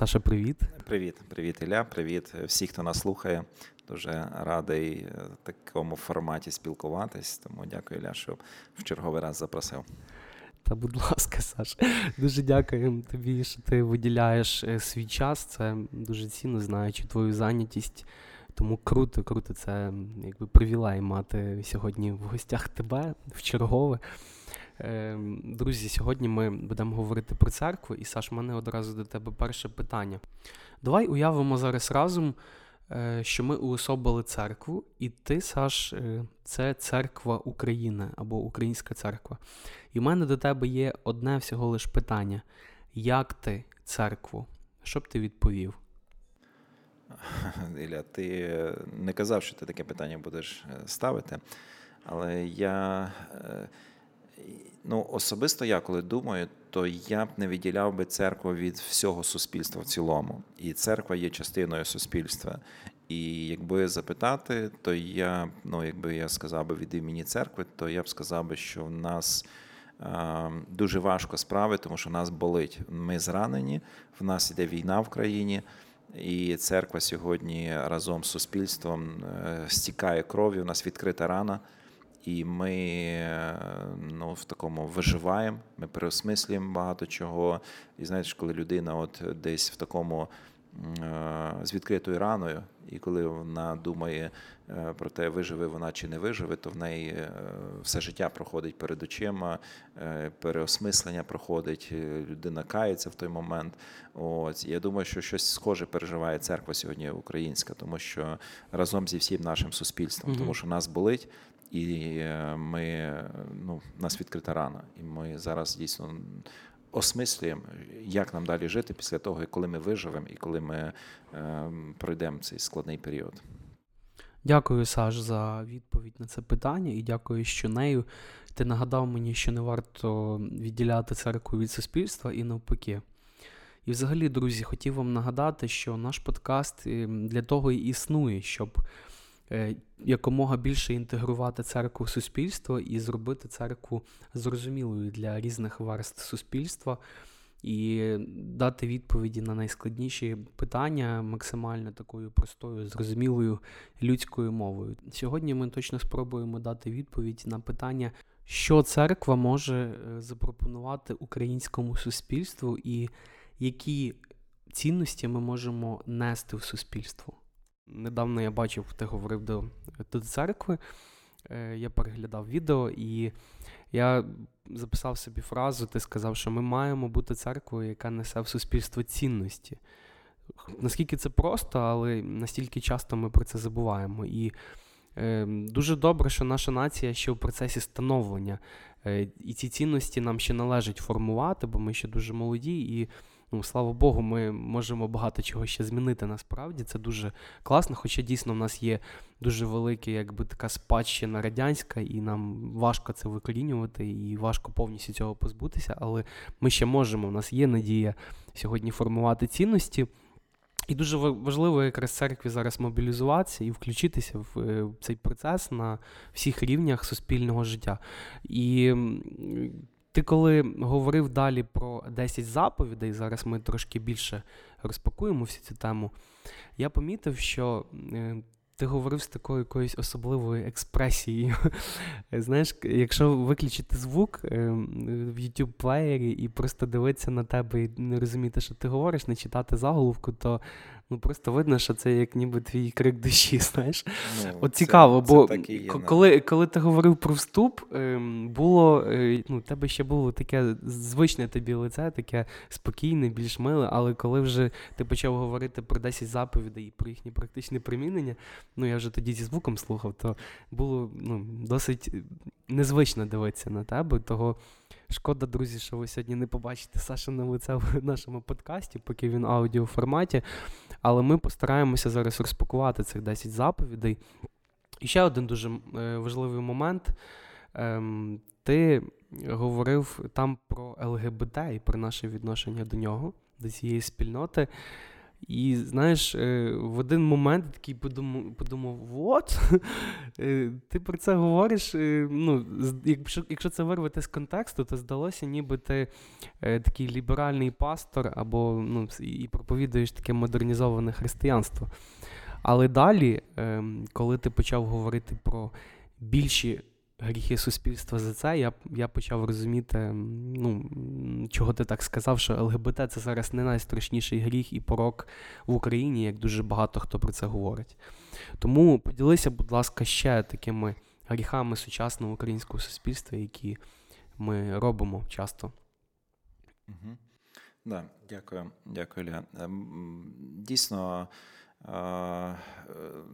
Саша, привіт. Привіт, привіт, Ілля. Привіт всі, хто нас слухає. Дуже радий такому форматі спілкуватись. Тому дякую, Ілля, що в черговий раз запросив. Та, будь ласка, Саш, дуже дякую тобі, що ти виділяєш е, свій час. Це дуже цінно, знаючи твою зайнятість. Тому круто, круто, це якби привілей мати сьогодні в гостях тебе в чергове. Ем, друзі, сьогодні ми будемо говорити про церкву, і Саш, в мене одразу до тебе перше питання. Давай уявимо зараз разом, е, що ми уособили церкву, і ти, Саш, е, це церква України або Українська церква. І в мене до тебе є одне всього лиш питання: як ти церкву? Що б ти відповів? Ілля, ти не казав, що ти таке питання будеш е, ставити, але я ну, особисто я коли думаю, то я б не відділяв би церкву від всього суспільства в цілому. І церква є частиною суспільства. І якби запитати, то я, ну якби я сказав би від імені церкви, то я б сказав би, що в нас дуже важко справи, тому що нас болить. Ми зранені, в нас іде війна в країні. І церква сьогодні разом з суспільством е, стікає кров'ю, у нас відкрита рана і ми ну, в такому виживаємо, ми переосмислюємо багато чого. І знаєш, коли людина от десь в такому з відкритою раною, і коли вона думає е, про те, виживе вона чи не виживе, то в неї е, все життя проходить перед очима, е, переосмислення проходить, людина кається в той момент. От я думаю, що щось схоже переживає церква сьогодні українська, тому що разом зі всім нашим суспільством, тому що нас болить, і ми ну, нас відкрита рана, і ми зараз дійсно осмислюємо, як нам далі жити після того, коли ми виживемо і коли ми е, пройдемо цей складний період. Дякую, Саш, за відповідь на це питання, і дякую, що нею ти нагадав мені, що не варто відділяти церкву від суспільства і навпаки. І, взагалі, друзі, хотів вам нагадати, що наш подкаст ем, для того і існує, щоб Е, якомога більше інтегрувати церкву в суспільство і зробити церкву зрозумілою для різних верст суспільства. І дати відповіді на найскладніші питання максимально такою простою, зрозумілою людською мовою. Сьогодні ми точно спробуємо дати відповідь на питання, що церква може е, запропонувати українському суспільству, і які цінності ми можемо нести в суспільство. Недавно я бачив, ти говорив до, до церкви, е, я переглядав відео, і я записав собі фразу, ти сказав, що ми маємо бути церквою, яка несе в суспільство цінності. Наскільки це просто, але настільки часто ми про це забуваємо. І е, дуже добре, що наша нація ще в процесі становлення. Е, і ці цінності нам ще належить формувати, бо ми ще дуже молоді. і ну, слава Богу, ми можемо багато чого ще змінити насправді. Це дуже класно, хоча дійсно в нас є дуже велика, якби така спадщина радянська, і нам важко це викорінювати, і важко повністю цього позбутися. Але ми ще можемо, у нас є надія сьогодні формувати цінності. І дуже важливо якраз церкві зараз мобілізуватися і включитися в цей процес на всіх рівнях суспільного життя. І ти коли говорив далі про 10 заповідей, зараз ми трошки більше розпакуємо всю цю тему, я помітив, що е, ти говорив з такою якоюсь особливою експресією. Знаєш, якщо виключити звук е, в youtube плеєрі і просто дивитися на тебе і не розуміти, що ти говориш, не читати заголовку, то Ну просто видно, що це як ніби твій крик душі, знаєш. Ну, От цікаво, це, бо це є, коли коли ти говорив про вступ, ем, було е, ну, тебе ще було таке звичне тобі лице, таке спокійне, більш миле, але коли вже ти почав говорити про 10 заповідей і про їхнє практичне примінення, ну я вже тоді зі звуком слухав, то було ну, досить незвично дивитися на тебе. Того Шкода, друзі, що ви сьогодні не побачите Сашине лице в нашому подкасті, поки він в аудіоформаті. Але ми постараємося зараз розпакувати цих 10 заповідей. І ще один дуже е, важливий момент. Ем, ти говорив там про ЛГБТ і про наше відношення до нього, до цієї спільноти. І знаєш, е, в один момент такий подумав, подумав от, е, ти про це говориш. е, ну, Якщо якщо це вирвати з контексту, то здалося, ніби ти такий ліберальний пастор або ну, і проповідуєш таке модернізоване християнство. Але далі, ем, коли ти почав говорити про більші гріхи суспільства за це, я, я почав розуміти, ну, чого ти так сказав, що ЛГБТ це зараз не найстрашніший гріх і порок в Україні, як дуже багато хто про це говорить. Тому поділися, будь ласка, ще такими гріхами сучасного українського суспільства, які ми робимо часто. Угу. Да, дякую, дякую, Ілля. Ем, Дійсно,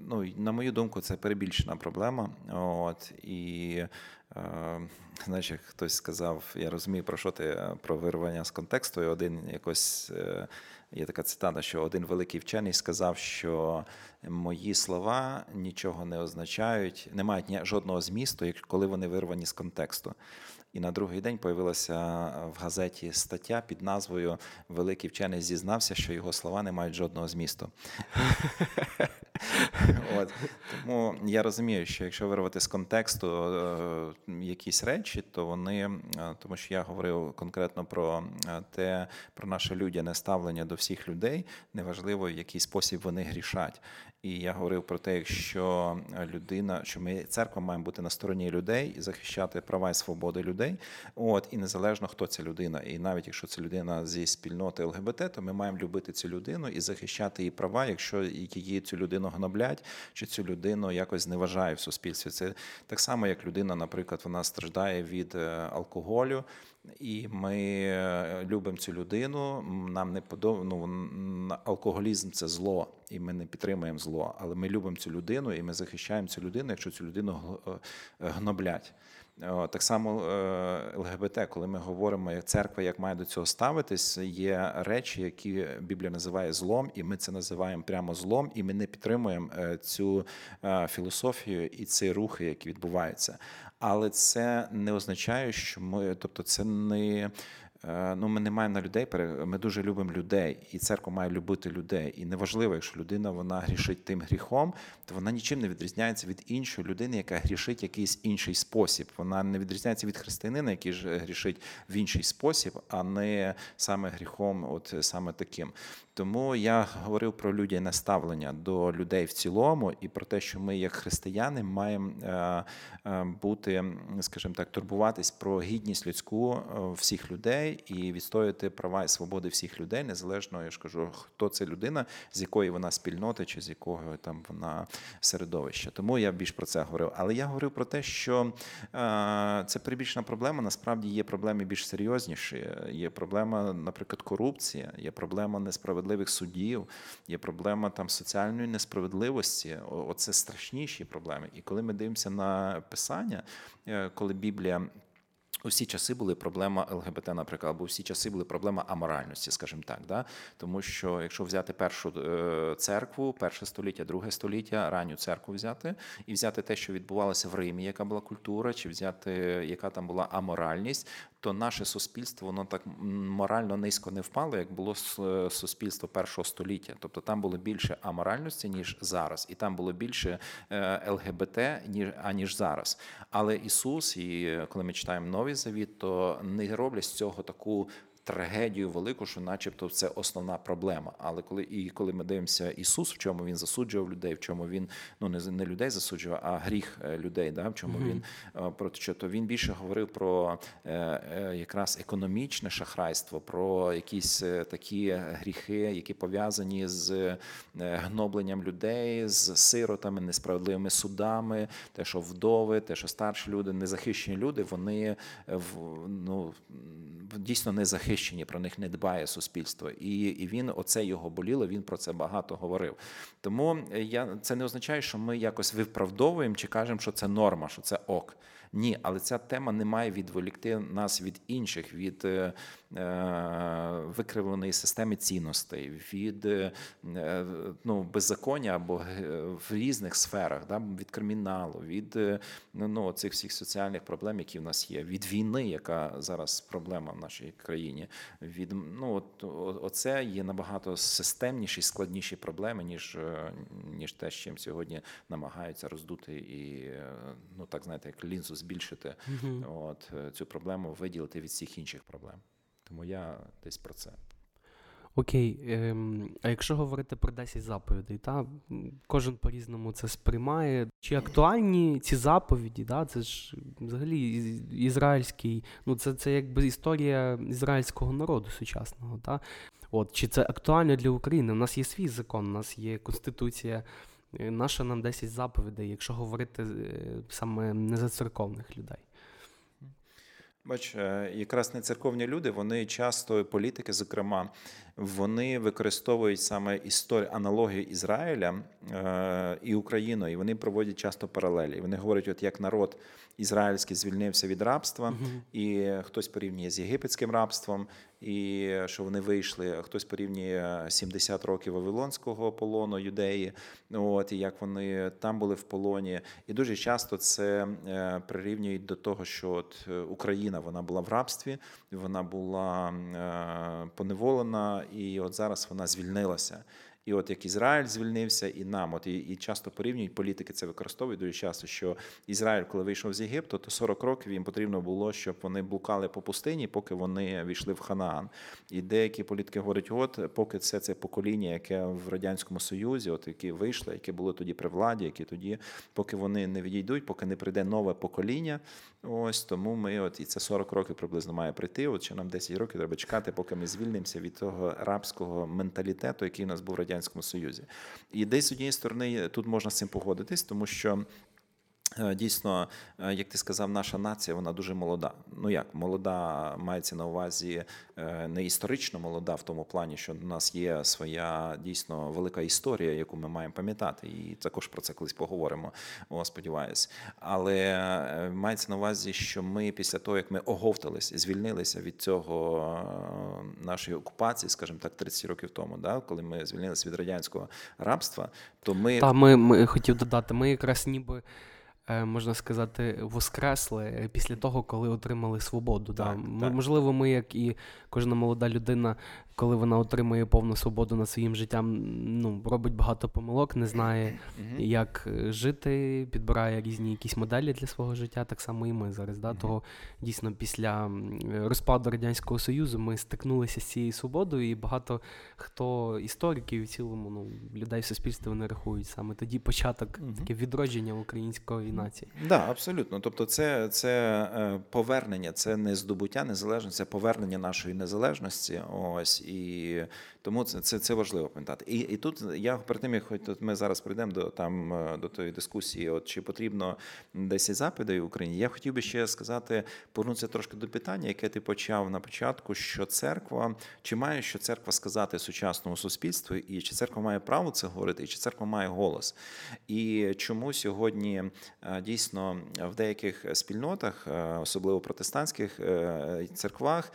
ну, й- на мою думку, це перебільшена проблема. От, і значить, знаєш, як хтось сказав, я розумію, про що ти е, про вирвання з контексту. І один якось е, є така цитата, що один великий вчений сказав, що мої слова нічого не означають, не мають жодного змісту, коли вони вирвані з контексту. І на другий день появилася в газеті стаття під назвою Великий вчений зізнався, що його слова не мають жодного змісту. От. Тому я розумію, що якщо вирвати з контексту е, якісь речі, то вони, е, тому що я говорив конкретно про е, те, про наше людяне ставлення до всіх людей, неважливо, в який спосіб вони грішать. І я говорив про те, якщо людина, що ми церква має бути на стороні людей і захищати права і свободи людей. От і незалежно хто ця людина, і навіть якщо це людина зі спільноти ЛГБТ, то ми маємо любити цю людину і захищати її права, якщо її цю людину гноблять, чи цю людину якось зневажає в суспільстві. Це так само, як людина, наприклад, вона страждає від е, алкоголю. І ми е, любимо цю людину. Нам не подоб... ну, алкоголізм це зло, і ми не підтримуємо зло. Але ми любимо цю людину, і ми захищаємо цю людину, якщо цю людину е, гноблять. О, Так само е, ЛГБТ, коли ми говоримо як церква, як має до цього ставитись, є речі, які Біблія називає злом, і ми це називаємо прямо злом, і ми не підтримуємо е, цю е, філософію і ці рухи, які відбуваються. Але це не означає, що ми, тобто, це не. Е, Ну, ми не маємо на людей, ми дуже любимо людей, і церква має любити людей. І неважливо, якщо людина вона грішить тим гріхом, то вона нічим не відрізняється від іншої людини, яка грішить якийсь інший спосіб. Вона не відрізняється від християнина, який грішить в інший спосіб, а не саме гріхом, от саме таким. Тому я говорив про людяне ставлення до людей в цілому, і про те, що ми, як християни, маємо е, е, бути, скажімо так, турбуватись про гідність людську е, всіх людей і відстояти права і свободи всіх людей, незалежно, я ж кажу, хто це людина, з якої вона спільноти чи з якого там вона середовища. Тому я більш про це говорив. Але я говорив про те, що це перебільшена проблема. Насправді є проблеми більш серйозніші. Є проблема, наприклад, корупція, є проблема несправедливих судів, є проблема там соціальної несправедливості. Оце страшніші проблеми. І коли ми дивимося на писання, е, коли Біблія. У всі часи були проблема ЛГБТ, наприклад, або всі часи були проблема аморальності, скажімо так. Да? Тому що якщо взяти першу е, церкву, перше століття, друге століття, ранню церкву взяти, і взяти те, що відбувалося в Римі, яка була культура, чи взяти, яка там була аморальність, то наше суспільство воно так морально низько не впало, як було е, суспільство першого століття. Тобто там було більше аморальності, ніж зараз, і там було більше е, ЛГБТ, ніж аніж зараз. Але Ісус, і е, коли ми читаємо Новий Завіт, то не роблять з цього таку. Трагедію велику, що, начебто, це основна проблема. Але коли і коли ми дивимося Ісус, в чому він засуджував людей, в чому він ну не не людей засуджував, а гріх е, людей, да, в чому він е, про що то він більше говорив про е, е, якраз економічне шахрайство, про якісь такі гріхи, які пов'язані з гнобленням людей, з сиротами, несправедливими судами, те, що вдови, те, що старші люди, незахищені люди, вони в- ну, дійсно не захищені, про них не дбає суспільство. І, і він оце його боліло. Він про це багато говорив. Тому е, я це не означає, що ми якось виправдовуємо чи кажемо, що це норма, що це ок. Ні, але ця тема не має відволікти нас від інших, від е, е, викривленої системи цінностей, від е, е, ну, беззаконня або е, в різних сферах, да, від криміналу, від ну, цих всіх соціальних проблем, які в нас є, від війни, яка зараз проблема в нашій країні. Від ну, от, оце є набагато системніші, складніші проблеми, ніж, ніж те, з чим сьогодні намагаються роздути і ну так знаєте, як лінзу збільшити от е, цю проблему, виділити від всіх інших проблем. Тому я десь про це. Окей, ем, а якщо говорити про 10 заповідей, та кожен по-різному це сприймає. Чи актуальні ці заповіді? Да? Це ж взагалі ізраїльський, ну це, це якби історія ізраїльського народу сучасного. Та? От, чи це актуально для України? У нас є свій закон, у нас є конституція. Е, Наша нам 10 заповідей, якщо говорити е, саме не за церковних людей. Бач, е, якраз не церковні люди, вони часто політики, зокрема, вони використовують саме історію аналогію Ізраїля е, і України, і вони проводять часто паралелі. Вони говорять, от як народ ізраїльський звільнився від рабства, і хтось порівнює з єгипетським рабством, і що вони вийшли, хтось порівнює 70 років Вавилонського полону юдеї, от і як вони там були в полоні. І дуже часто це е, прирівнюють до того, що от е, Україна вона була в рабстві, вона була е, поневолена, і от зараз вона звільнилася. І от як Ізраїль звільнився, і нам, от і, і часто порівнюють політики, це використовують дуже часто, що Ізраїль, коли вийшов з Єгипту, то 40 років їм потрібно було, щоб вони блукали по пустині, поки вони війшли в Ханаан. І деякі політики говорять: от поки це це покоління, яке в радянському союзі, от які вийшли, які були тоді при владі, які тоді, поки вони не відійдуть, поки не прийде нове покоління. Ось тому ми, от і це 40 років приблизно має прийти. От ще нам 10 років треба чекати, поки ми звільнимося від того рабського менталітету, який у нас був в радянському союзі. І десь з однієї сторони тут можна з цим погодитись, тому що. Е, Дійсно, е, як ти сказав, наша нація вона дуже молода. Ну як молода мається на увазі е, не історично молода в тому плані, що у нас є своя дійсно велика історія, яку ми маємо пам'ятати, і також про це колись поговоримо. О, сподіваюсь. Але мається на увазі, що ми після того, як ми оговтались, звільнилися від цього нашої окупації, скажімо так, 30 років тому, да, коли ми звільнилися від радянського рабства, то ми Та ми, ми хотів додати, ми якраз ніби. Е, Можна сказати, воскресли після того, коли отримали свободу. Так, так. Можливо, ми, як і кожна молода людина, коли вона отримує повну свободу над своїм життям, ну, робить багато помилок, не знає, як е, жити, підбирає різні якісь моделі для свого життя, так само і ми зараз. Да? Того дійсно після розпаду Радянського Союзу ми стикнулися з цією свободою, і багато хто істориків і в цілому ну, людей в суспільстві вони рахують саме тоді початок таке відродження української нації. Так, да, абсолютно. Тобто, це, це е, повернення, це не здобуття незалежності, це повернення нашої незалежності. Ось і тому це, це, це важливо пам'ятати. І, і тут я перед тим, як хоч ми зараз прийдемо до там е, до тої дискусії, от чи потрібно 10 заповідей в Україні. Я хотів би ще сказати, повернутися трошки до питання, яке ти почав на початку, що церква, чи має що церква сказати сучасному суспільству, і чи церква має право це говорити, і чи церква має голос. І чому сьогодні е, дійсно в деяких спільнотах, е, особливо протестантських церквах,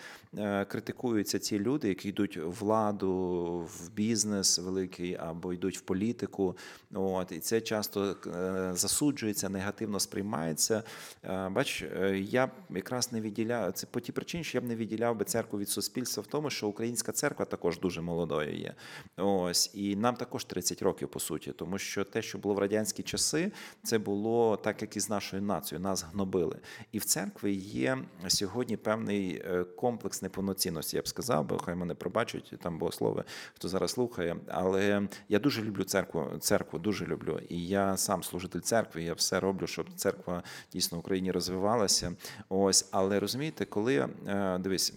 критикуються ці люди, які йдуть владу, в бізнес великий або йдуть в політику. От і це часто е, засуджується, негативно сприймається. Е, Бач, е, я якраз не відділяю це по тій причині, що я б не відділяв би церкву від суспільства в тому, що українська церква також дуже молодою є. Ось і нам також 30 років по суті, тому що те, що було в радянські часи, це було так, як і з нашою нацією, нас гнобили. І в церкві є сьогодні певний комплекс неповноцінності. Я б сказав, бо хай мене пробачать там богослови, хто зараз слухає. Але я дуже люблю церкву, церкву дуже люблю. І я сам служитель церкви. Я все роблю, щоб церква дійсно в Україні розвивалася. Ось, але розумієте, коли е, дивись.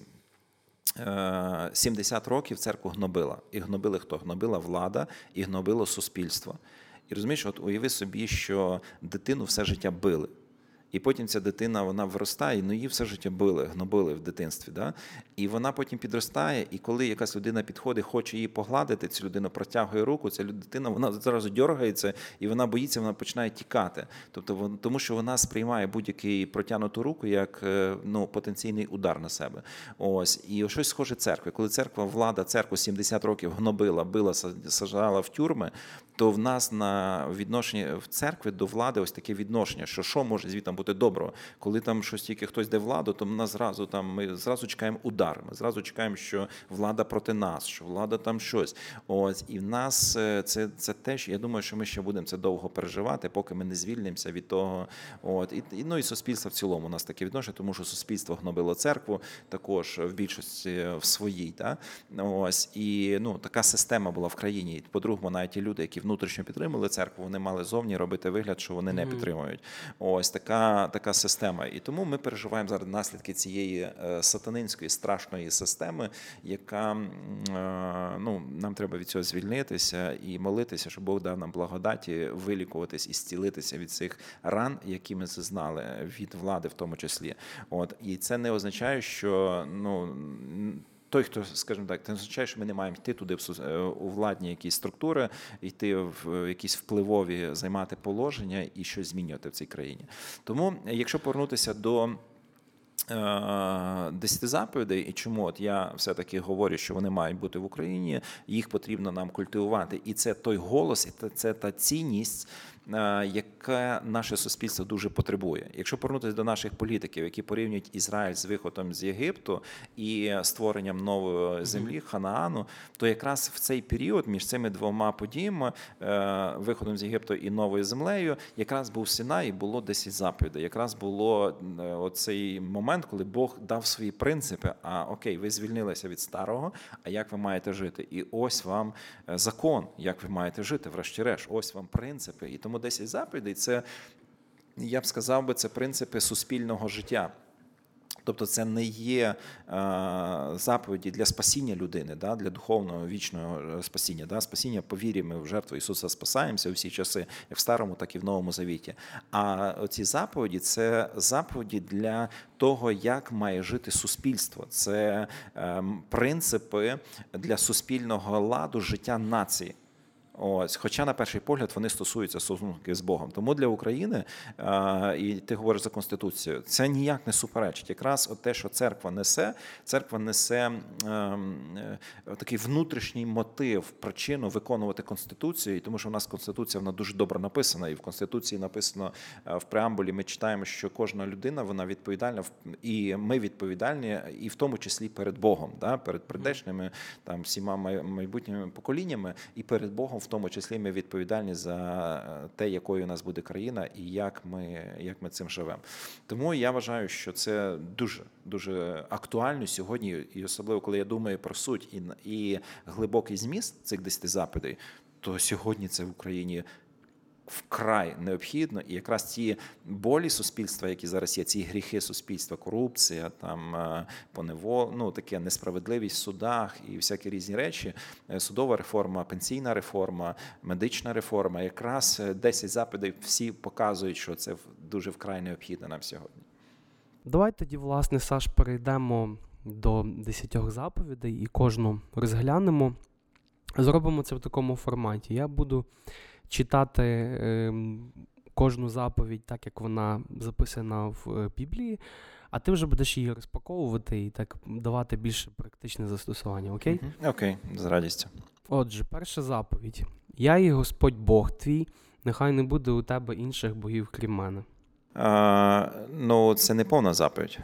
е, 70 років церкву гнобила. І гнобили хто? Гнобила влада і гнобило суспільство. І розумієш, от уяви собі, що дитину все життя били. І потім ця дитина вона виростає, ну її все життя били, гнобили в дитинстві. Да? І вона потім підростає, і коли якась людина підходить, хоче її погладити, ця людина протягує руку, ця дитина вона зразу дергається, і вона боїться, вона починає тікати. Тобто, тому що вона сприймає будь-який протягнуту руку як е, ну, потенційний удар на себе. Ось і щось схоже церкви. Коли церква, влада, церкву 70 років гнобила, била, сажала в тюрми, то в нас на відношенні в церкві до влади ось таке відношення, що що може звітом бути доброго. Коли там щось тільки хтось де владу, то ми зразу там ми зразу чекаємо удар. Ми зразу чекаємо, що влада проти нас, що влада там щось. Ось і в нас е, це, це теж. Я думаю, що ми ще будемо це довго переживати, поки ми не звільнимося від того. От і, і ну і суспільство в цілому у нас таке відношення, тому що суспільство гнобило церкву також в більшості в своїй. Та? Ось і ну така система була в країні. По-другому, навіть ті люди, які внутрішньо підтримували церкву, вони мали зовні робити вигляд, що вони не підтримують. Ось така, така система. І тому ми переживаємо зараз наслідки цієї е, сатанинської страшної системи, яка е, ну нам треба від цього звільнитися і молитися, щоб Бог дав нам благодаті вилікуватись і зцілитися від цих ран, які ми зазнали від влади, в тому числі. От і це не означає, що ну. Той, хто, скажімо так, це означає, що ми не маємо йти туди е, у владні якісь структури, йти в якісь впливові, займати положення і щось змінювати в цій країні. Тому, якщо повернутися до е, десяти заповідей, і чому от я все-таки говорю, що вони мають бути в Україні, їх потрібно нам культивувати. І це той голос, і це- та цінність, яке наше суспільство дуже потребує. Якщо повернутися до наших політиків, які порівнюють Ізраїль з виходом з Єгипту і створенням нової землі Ханаану, то якраз в цей період між цими двома подіями, е, виходом з Єгипту і новою землею, якраз був Синай і було 10 заповідей. Якраз було е, оцей момент, коли Бог дав свої принципи. А окей, ви звільнилися від старого, а як ви маєте жити? І ось вам е, закон, як ви маєте жити, врешті-решт, ось вам принципи. І тому 10 заповідей це, я б сказав би, це принципи суспільного життя. Тобто це не є е, заповіді для спасіння людини, да, для духовного вічного е, спасіння. Да, спасіння по вірі ми в жертву Ісуса спасаємося у всі часи, як в старому, так і в новому завіті. А ці заповіді це заповіді для того, як має жити суспільство. Це е, принципи для суспільного ладу життя нації. Ось, хоча на перший погляд вони стосуються стосунків з Богом. Тому для України, і ти говориш за конституцію, це ніяк не суперечить. Якраз от те, що церква несе, церква несе ем, е, такий внутрішній мотив, причину виконувати конституцію, і тому що в нас конституція вона дуже добре написана, і в конституції написано е, в преамбулі. Ми читаємо, що кожна людина вона відповідальна і ми відповідальні, і в тому числі перед Богом, да, перед прийдешніми там всіма май- майбутніми поколіннями, і перед Богом, в тому числі, ми відповідальні за е, те, якою у нас буде країна, і як ми, як ми цим живемо. Тому я вважаю, що це дуже дуже актуально сьогодні, і особливо коли я думаю про суть і, і глибокий зміст цих десяти запитів, то сьогодні це в Україні вкрай необхідно, і якраз ті болі суспільства, які зараз є, ці гріхи суспільства, корупція, там е, поневол, ну таке несправедливість в судах і всякі різні речі. е, Судова реформа, пенсійна реформа, медична реформа. Якраз е, 10 заповідей всі показують, що це дуже вкрай необхідно нам сьогодні. Давай тоді, власне, Саш, перейдемо до десятьох заповідей і кожну розглянемо. Зробимо це в такому форматі. Я буду читати ем, кожну заповідь так, як вона записана в е, Біблії, а ти вже будеш її розпаковувати і так давати більше практичне застосування, окей? Окей, з радістю. Отже, перша заповідь. Я і Господь Бог твій, нехай не буде у тебе інших богів, крім мене. А, ну, це не повна заповідь.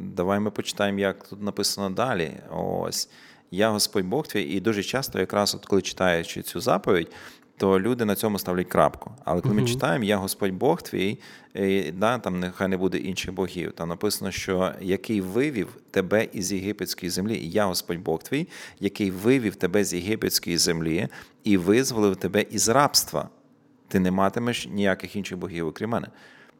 Давай ми почитаємо, як тут написано далі. Ось. Я Господь Бог твій, і дуже часто, якраз от коли читаючи цю заповідь, то люди на цьому ставлять крапку. Але коли ми читаємо Я Господь Бог твій, і, да, там нехай не буде інших богів. Там написано, що який вивів тебе із єгипетської землі, і я Господь Бог твій, який вивів тебе з єгипетської землі і визволив тебе із рабства. Ти не матимеш ніяких інших богів, окрім мене.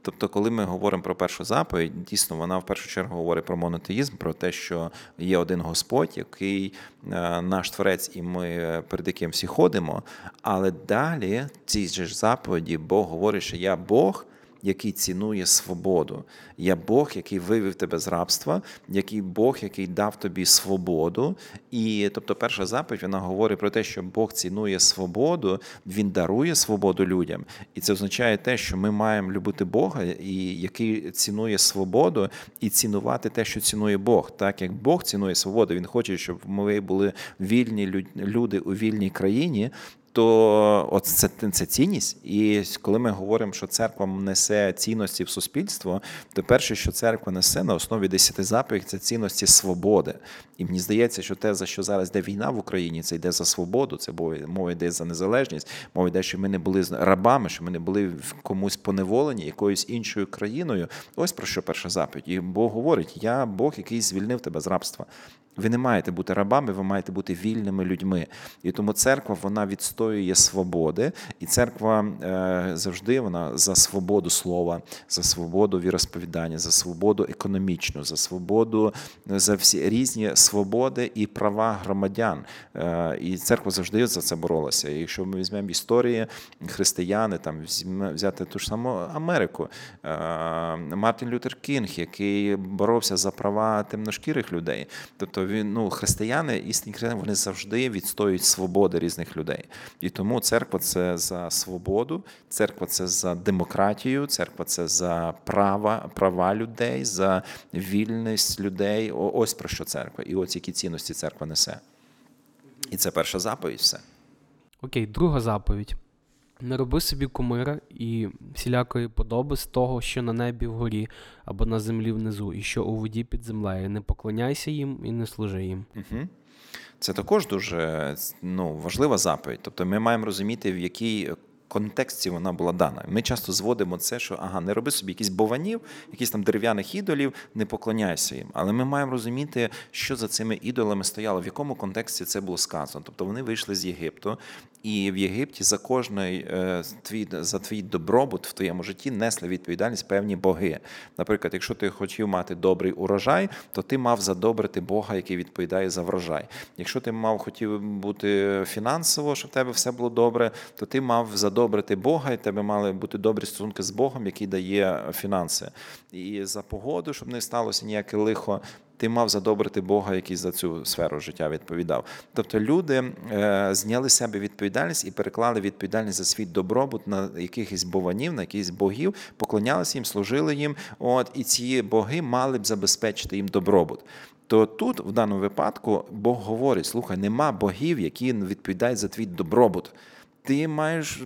Тобто, коли ми говоримо про першу заповідь, дійсно вона в першу чергу говорить про монотеїзм, про те, що є один Господь, який е, наш творець, і ми перед яким всі ходимо. Але далі в цій же заповіді Бог говорить, що я Бог, який цінує свободу. Я Бог, який вивів тебе з рабства, який Бог, який дав тобі свободу. І тобто, перша заповідь вона говорить про те, що Бог цінує свободу, Він дарує свободу людям. І це означає те, що ми маємо любити Бога, і який цінує свободу, і цінувати те, що цінує Бог. Так як Бог цінує свободу, Він хоче, щоб ми були вільні люди у вільній країні. То от це, це цінність. І коли ми говоримо, що церква несе цінності в суспільство, то перше, що церква несе на основі десяти заповідей, це цінності свободи. І мені здається, що те, за що зараз йде війна в Україні, це йде за свободу, це мова йде за незалежність, мова йде, що ми не були рабами, що ми не були в комусь поневолені якоюсь іншою країною. Ось про що перша заповідь. І Бог говорить: Я Бог, який звільнив тебе з рабства. Ви не маєте бути рабами, ви маєте бути вільними людьми. І тому церква вона відстоює свободи, і церква е, завжди вона за свободу слова, за свободу віросповідання, за свободу економічну, за свободу, за всі різні свободи і права громадян. Е, і церква завжди за це боролася. І якщо ми візьмемо історії християни, там взяти ту ж саму Америку, е, Мартін Лютер Кінг, який боровся за права темношкірих людей. Тобто він ну християни, істинні християни, вони завжди відстоюють свободи різних людей. І тому церква це за свободу, церква це за демократію, церква це за права, права людей, за вільність людей. Ось про що церква, і ось які цінності церква несе. І це перша заповідь. Все. Окей, друга заповідь. Не роби собі кумира і всілякої подоби з того, що на небі вгорі, або на землі внизу, і що у воді під землею. Не поклоняйся їм і не служи їм. Угу. Це також дуже ну, важлива заповідь. Тобто ми маємо розуміти, в якій контексті вона була дана. Ми часто зводимо це, що ага, не роби собі якісь бованів, якісь там дерев'яних ідолів, не поклоняйся їм. Але ми маємо розуміти, що за цими ідолами стояло, в якому контексті це було сказано. Тобто вони вийшли з Єгипту, і в Єгипті за кожний е, твій за твій добробут в твоєму житті несли відповідальність певні боги. Наприклад, якщо ти хотів мати добрий урожай, то ти мав задобрити Бога, який відповідає за врожай. Якщо ти мав хотів бути фінансово, щоб в тебе все було добре, то ти мав задобрити Бога, і тебе мали бути добрі стосунки з Богом, який дає фінанси. І за погоду, щоб не сталося ніяке лихо ти мав задобрити Бога, який за цю сферу життя відповідав. Тобто люди е, зняли з себе відповідальність і переклали відповідальність за свій добробут на якихось бованів, на якихось богів, поклонялися їм, служили їм. От і ці боги мали б забезпечити їм добробут. То тут, в даному випадку, Бог говорить: слухай, нема богів, які відповідають за твій добробут. Ти маєш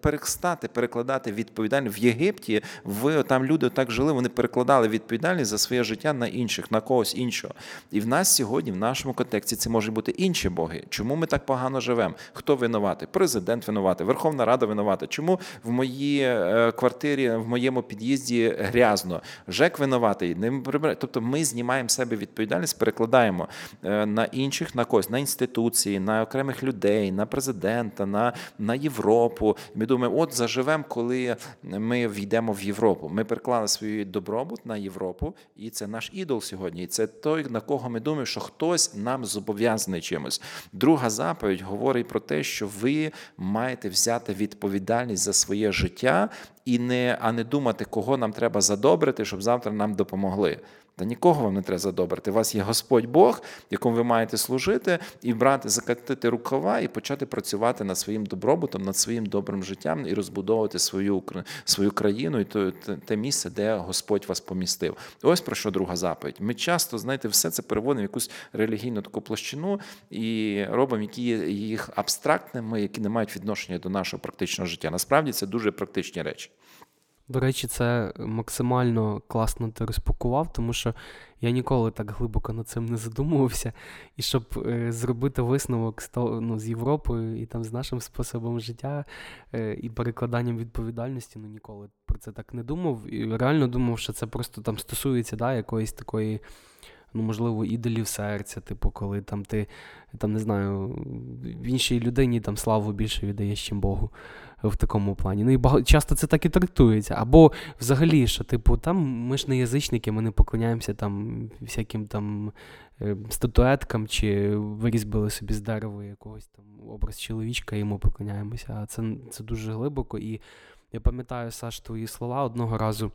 перестати перекладати відповідальність в Єгипті. В там люди так жили. Вони перекладали відповідальність за своє життя на інших, на когось іншого. І в нас сьогодні, в нашому контексті, це можуть бути інші боги. Чому ми так погано живемо? Хто винуватий? Президент винуватий, Верховна Рада винувата. Чому в моїй е, квартирі, в моєму під'їзді грязно? Жек винуватий. Не Тобто ми знімаємо себе відповідальність, перекладаємо е, на інших, на когось, на інституції, на окремих людей, на президента, на, на Європу. Ми думаємо, от заживемо, коли ми війдемо в Європу. Ми переклали свій добробут на Європу, і це наш ідол сьогодні. І це той, на кого ми думаємо, що хтось нам зобов'язаний чимось. Друга заповідь говорить про те, що ви маєте взяти відповідальність за своє життя і не, а не думати, кого нам треба задобрити, щоб завтра нам допомогли. Та нікого вам не треба задобрити. У вас є Господь Бог, якому ви маєте служити, і брати, закатити рукава і почати працювати над своїм добробутом, над своїм добрим життям і розбудовувати свою свою країну і те, місце, де Господь вас помістив. Ось про що друга заповідь. Ми часто, знаєте, все це переводимо в якусь релігійну таку площину і робимо які їх абстрактними, які не мають відношення до нашого практичного життя. Насправді це дуже практичні речі. До речі, це максимально класно ти розпакував, тому що я ніколи так глибоко над цим не задумувався. І щоб е, зробити висновок з ну, з Європою і там з нашим способом життя е, і перекладанням відповідальності, ну ніколи про це так не думав. І реально думав, що це просто там стосується да, якоїсь такої ну, можливо, ідолів серця, типу, коли там ти там не знаю, в іншій людині там славу більше віддаєш, чим Богу в такому плані. Ну і часто це так і трактується. Або взагалі, що, типу, там ми ж не язичники, ми не поклоняємося там всяким там е, статуеткам, чи вирізбили собі з дерева якогось там образ чоловічка, і йому поклоняємося. А це, це дуже глибоко. І я пам'ятаю, Саш, твої слова одного разу.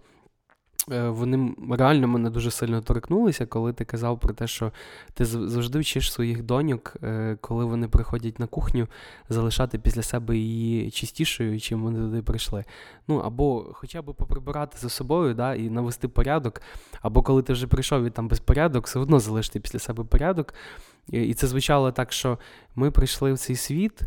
Е, вони реально мене дуже сильно торкнулися, коли ти казав про те, що ти завжди вчиш своїх доньок, е, коли вони приходять на кухню, залишати після себе її чистішою, чим вони туди прийшли. Ну, або хоча б поприбирати за собою да, і навести порядок, або коли ти вже прийшов і там безпорядок, все одно залишити після себе порядок. І це звучало так, що ми прийшли в цей світ,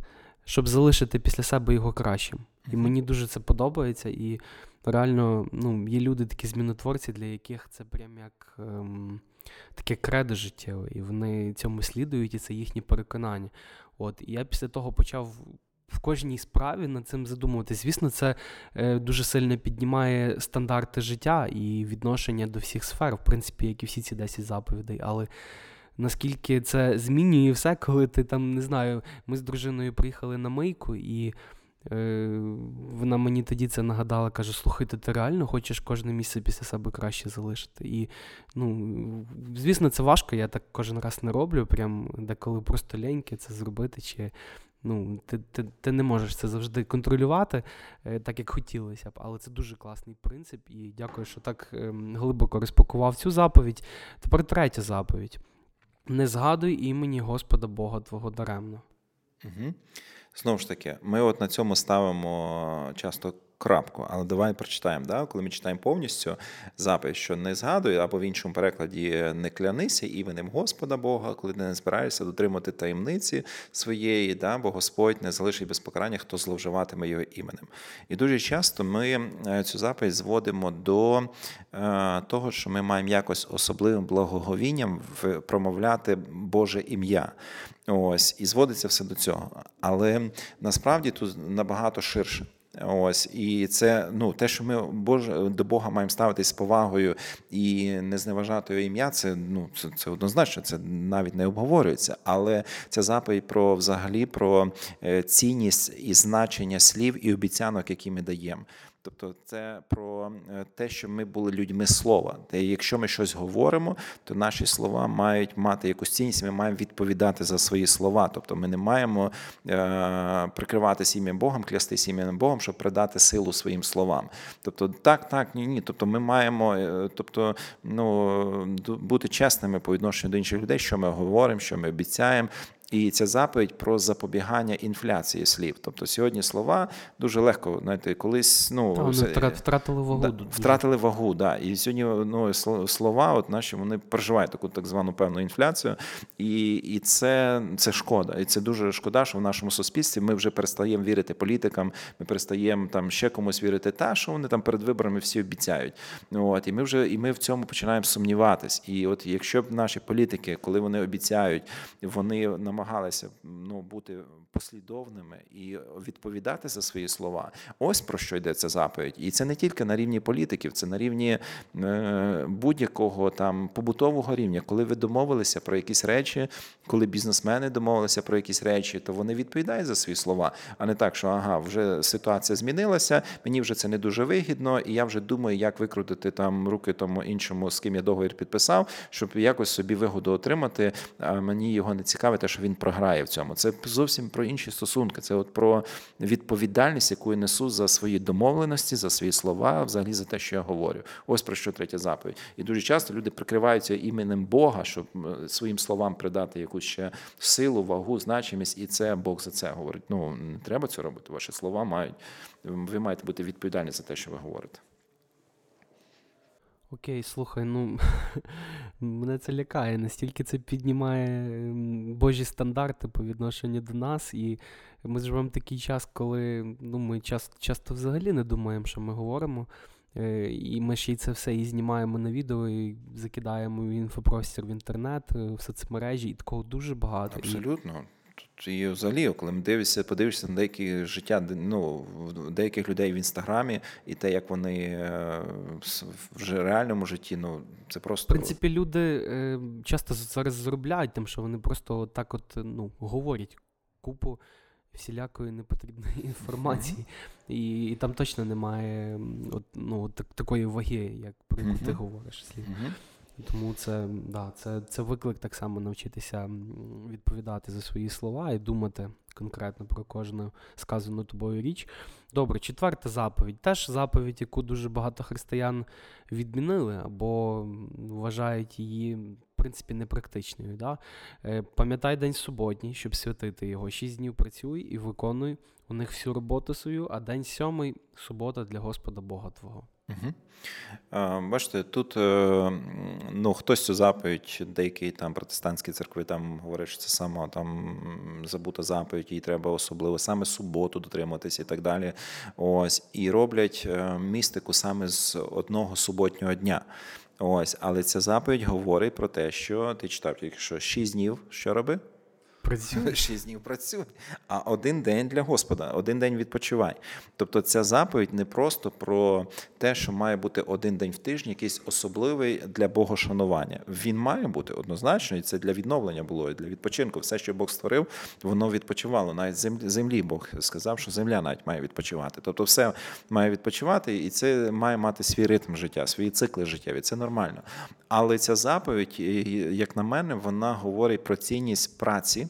щоб залишити після себе його кращим. І мені дуже це подобається. і реально ну, є люди, такі змінотворці, для яких це прям як ем, таке кредо життєве, і вони цьому слідують, і це їхні переконання. От, І я після того почав. В кожній справі над цим задумуватись. Звісно, це е, дуже сильно піднімає стандарти життя і відношення до всіх сфер, в принципі, як і всі ці 10 заповідей. Але наскільки це змінює все, коли ти там не знаю, ми з дружиною приїхали на мийку, і вона мені тоді це нагадала, каже: слухайте, ти реально хочеш кожне місце після себе краще залишити. І, ну, звісно, це важко, я так кожен раз не роблю, прям деколи просто леньки це зробити. чи ну, Ти ти, ти не можеш це завжди контролювати, е, так як хотілося б, але це дуже класний принцип. І дякую, що так ем, глибоко розпакував цю заповідь. Тепер третя заповідь: не згадуй імені Господа Бога Твого даремно. Угу. Знову ж таки, ми от на цьому ставимо часто крапку, але давай прочитаємо. Да? Коли ми читаємо повністю запис, що не згадуй, або в іншому перекладі не клянися іменем Господа Бога, коли ти не збираєшся дотримати таємниці своєї, да? бо Господь не залишить без покарання, хто зловживатиме його іменем. І дуже часто ми е, цю заповідь зводимо до е, того, що ми маємо якось особливим благоговінням промовляти Боже ім'я. Ось, і зводиться все до цього. Але насправді тут набагато ширше. Ось і це ну те, що ми Боже до Бога маємо ставитись з повагою і не зневажати його ім'я. Це ну це, це однозначно, це навіть не обговорюється. Але ця заповідь про взагалі про е, цінність і значення слів і обіцянок, які ми даємо. Тобто, це про е, те, що ми були людьми слова. Де якщо ми щось говоримо, то наші слова мають мати якусь цінність, ми маємо відповідати за свої слова. Тобто, ми не маємо е, прикриватися ім'ям Богом, клястись ім'ям Богом, щоб придати силу своїм словам. Тобто, так, так, ні, ні. Тобто, ми маємо, е, тобто, ну бути чесними по відношенню до інших людей, що ми говоримо, що ми обіцяємо. І ця заповідь про запобігання інфляції слів. Тобто сьогодні слова дуже легко, знаєте, колись ну Та, вони втратили вагу. Да, втратили вагу, да. І сьогодні ну, слова, от наші вони переживають таку так звану певну інфляцію, і і це це шкода. І це дуже шкода, що в нашому суспільстві ми вже перестаємо вірити політикам, ми перестаємо там ще комусь вірити, та що вони там перед виборами всі обіцяють. От і ми вже і ми в цьому починаємо сумніватись. І от якщо б наші політики, коли вони обіцяють, вони намагаються намагалися ну, бути послідовними і відповідати за свої слова. Ось про що йдеться заповідь. І це не тільки на рівні політиків, це на рівні е, будь-якого там побутового рівня. Коли ви домовилися про якісь речі, коли бізнесмени домовилися про якісь речі, то вони відповідають за свої слова, а не так, що ага, вже ситуація змінилася, мені вже це не дуже вигідно, і я вже думаю, як викрутити там руки тому іншому, з ким я договір підписав, щоб якось собі вигоду отримати. А мені його не цікавить, що він програє в цьому. Це зовсім про інші стосунки. Це от про відповідальність, яку я несу за свої домовленості, за свої слова, взагалі за те, що я говорю. Ось про що третя заповідь. І дуже часто люди прикриваються іменем Бога, щоб своїм словам придати якусь ще силу, вагу, значимість, і це Бог за це говорить. Ну не треба це робити. Ваші слова мають. Ви маєте бути відповідальні за те, що ви говорите. Окей, слухай, ну мене це лякає, настільки це піднімає божі стандарти по відношенню до нас, і ми живемо такий час, коли ну, ми часто, часто взагалі не думаємо, що ми говоримо. Е, і ми ще й це все і знімаємо на відео, і закидаємо в інфопростір в інтернет, е, в соцмережі, і такого дуже багато. Абсолютно. Тут і взагалі, коли ми дивишся, подивишся на деякі життя, ну, деяких людей в інстаграмі, і те, як вони е, в реальному житті, ну це В принципі, люди е, часто зараз заробляють тим, що вони просто так от ну, говорять купу всілякої непотрібної інформації. І, і там точно немає от, ну, так, такої ваги, як про яку ти говориш. слів. Тому це, да, це, це виклик так само навчитися відповідати за свої слова і думати конкретно про кожну сказану тобою річ. Добре, четверта заповідь. Теж заповідь, яку дуже багато християн відмінили або вважають її, в принципі, непрактичною. Да? Е, Пам'ятай день суботній, щоб святити його. Шість днів працюй і виконуй у них всю роботу свою, а день сьомий субота для Господа Бога Твого. А, Бачите, тут е, ну, хтось цю заповідь, деякі там протестантські церкви там говорять, що це сама там забута заповідь, їй треба особливо саме суботу дотримуватися і так далі. Ось, і роблять е, містику саме з одного суботнього дня. Ось, але ця заповідь говорить про те, що ти читав тільки що шість днів, що роби? Працюй. Шість днів працюй, а один день для Господа, один день відпочивай. Тобто ця заповідь не просто про те, що має бути один день в тижні, якийсь особливий для богошанування. Він має бути однозначно, і це для відновлення було, і для відпочинку. Все, що Бог створив, воно відпочивало. Навіть землі, Бог сказав, що земля навіть має відпочивати. Тобто, все має відпочивати, і це має мати свій ритм життя, свої цикли життєві. Це нормально. Але ця заповідь, як на мене, вона говорить про цінність праці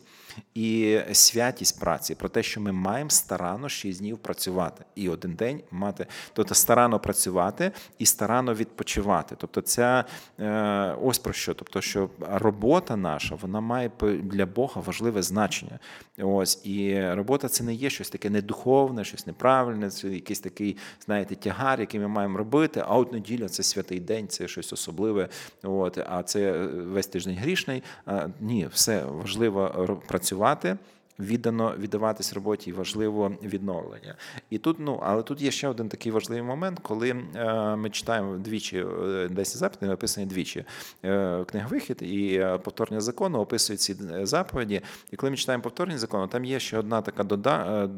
і святість праці, про те, що ми маємо старанно 6 днів працювати і один день мати, тобто старанно працювати і старанно відпочивати. Тобто, ця е, ось про що. Тобто, що робота наша вона має для Бога важливе значення. Ось і робота це не є щось таке недуховне, щось неправильне, це якийсь такий, знаєте, тягар, який ми маємо робити. А от неділя це святий день, це щось особливе. От, а це е, весь тиждень грішний. А, ні, все важливо ро- працювати. Віддано віддаватись роботі і важливо відновлення. І тут, ну але тут є ще один такий важливий момент, коли е, ми читаємо двічі, е, десь запити написані двічі. Е, книга вихід і повторення закону описують ці заповіді. І коли ми читаємо повторення закону, там є ще одна така дода, е,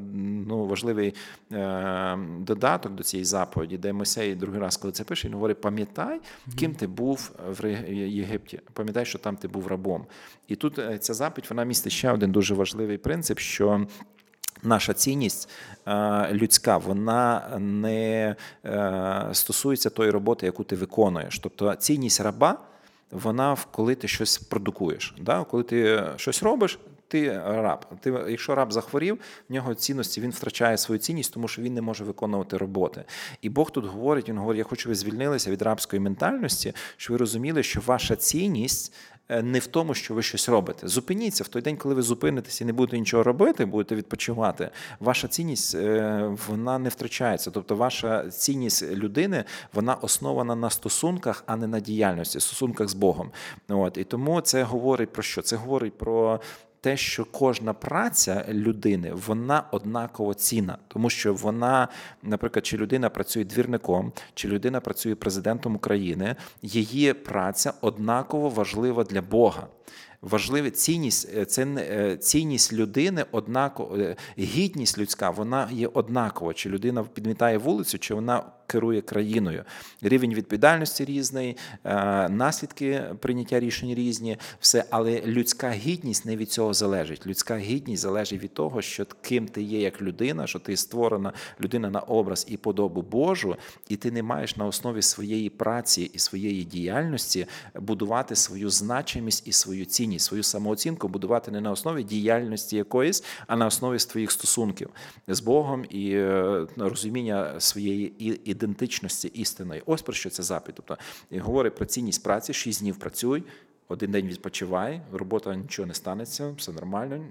ну, важливий е, додаток до цієї заповіді, де Мойсей другий раз, коли це пише, він говорить: пам'ятай, ким ти був в Єгипті. Пам'ятай, що там ти був рабом. І тут ця заповідь вона містить ще один дуже важливий принцип, що. Наша цінність е, людська, вона не е, стосується тої роботи, яку ти виконуєш. Тобто цінність раба, вона коли ти щось продукуєш. Да? Коли ти щось робиш, ти раб. Ти, якщо раб захворів, в нього цінності він втрачає свою цінність, тому що він не може виконувати роботи. І Бог тут говорить: він говорить: я хочу, ви звільнилися від рабської ментальності, щоб ви розуміли, що ваша цінність. Е, Не в тому, що ви щось робите. Зупиніться в той день, коли ви зупинитесь і не будете нічого робити, будете відпочивати. Ваша цінність е, вона не втрачається. Тобто, ваша цінність людини вона основана на стосунках, а не на діяльності, стосунках з Богом. От і тому це говорить про що? Це говорить про. Те, що кожна праця людини вона однаково ціна, тому що вона, наприклад, чи людина працює двірником, чи людина працює президентом України, її праця однаково важлива для Бога. Важлива цінність е, це е, цінність людини, однаково е, гідність людська, вона є однакова. Чи людина підмітає вулицю, чи вона керує країною. Рівень відповідальності різний, наслідки прийняття рішень різні, все, але людська гідність не від цього залежить. Людська гідність залежить від того, що ким ти є як людина, що ти створена людина на образ і подобу Божу, і ти не маєш на основі своєї праці і своєї діяльності будувати свою значимість і свою цінність, свою самооцінку будувати не на основі діяльності якоїсь, а на основі твоїх стосунків з Богом і е, розуміння своєї ідентичності істинної. Ось про що це запит. Тобто і говорить про цінність праці, шість днів працюй. Один день відпочивай, робота нічого не станеться, все нормально.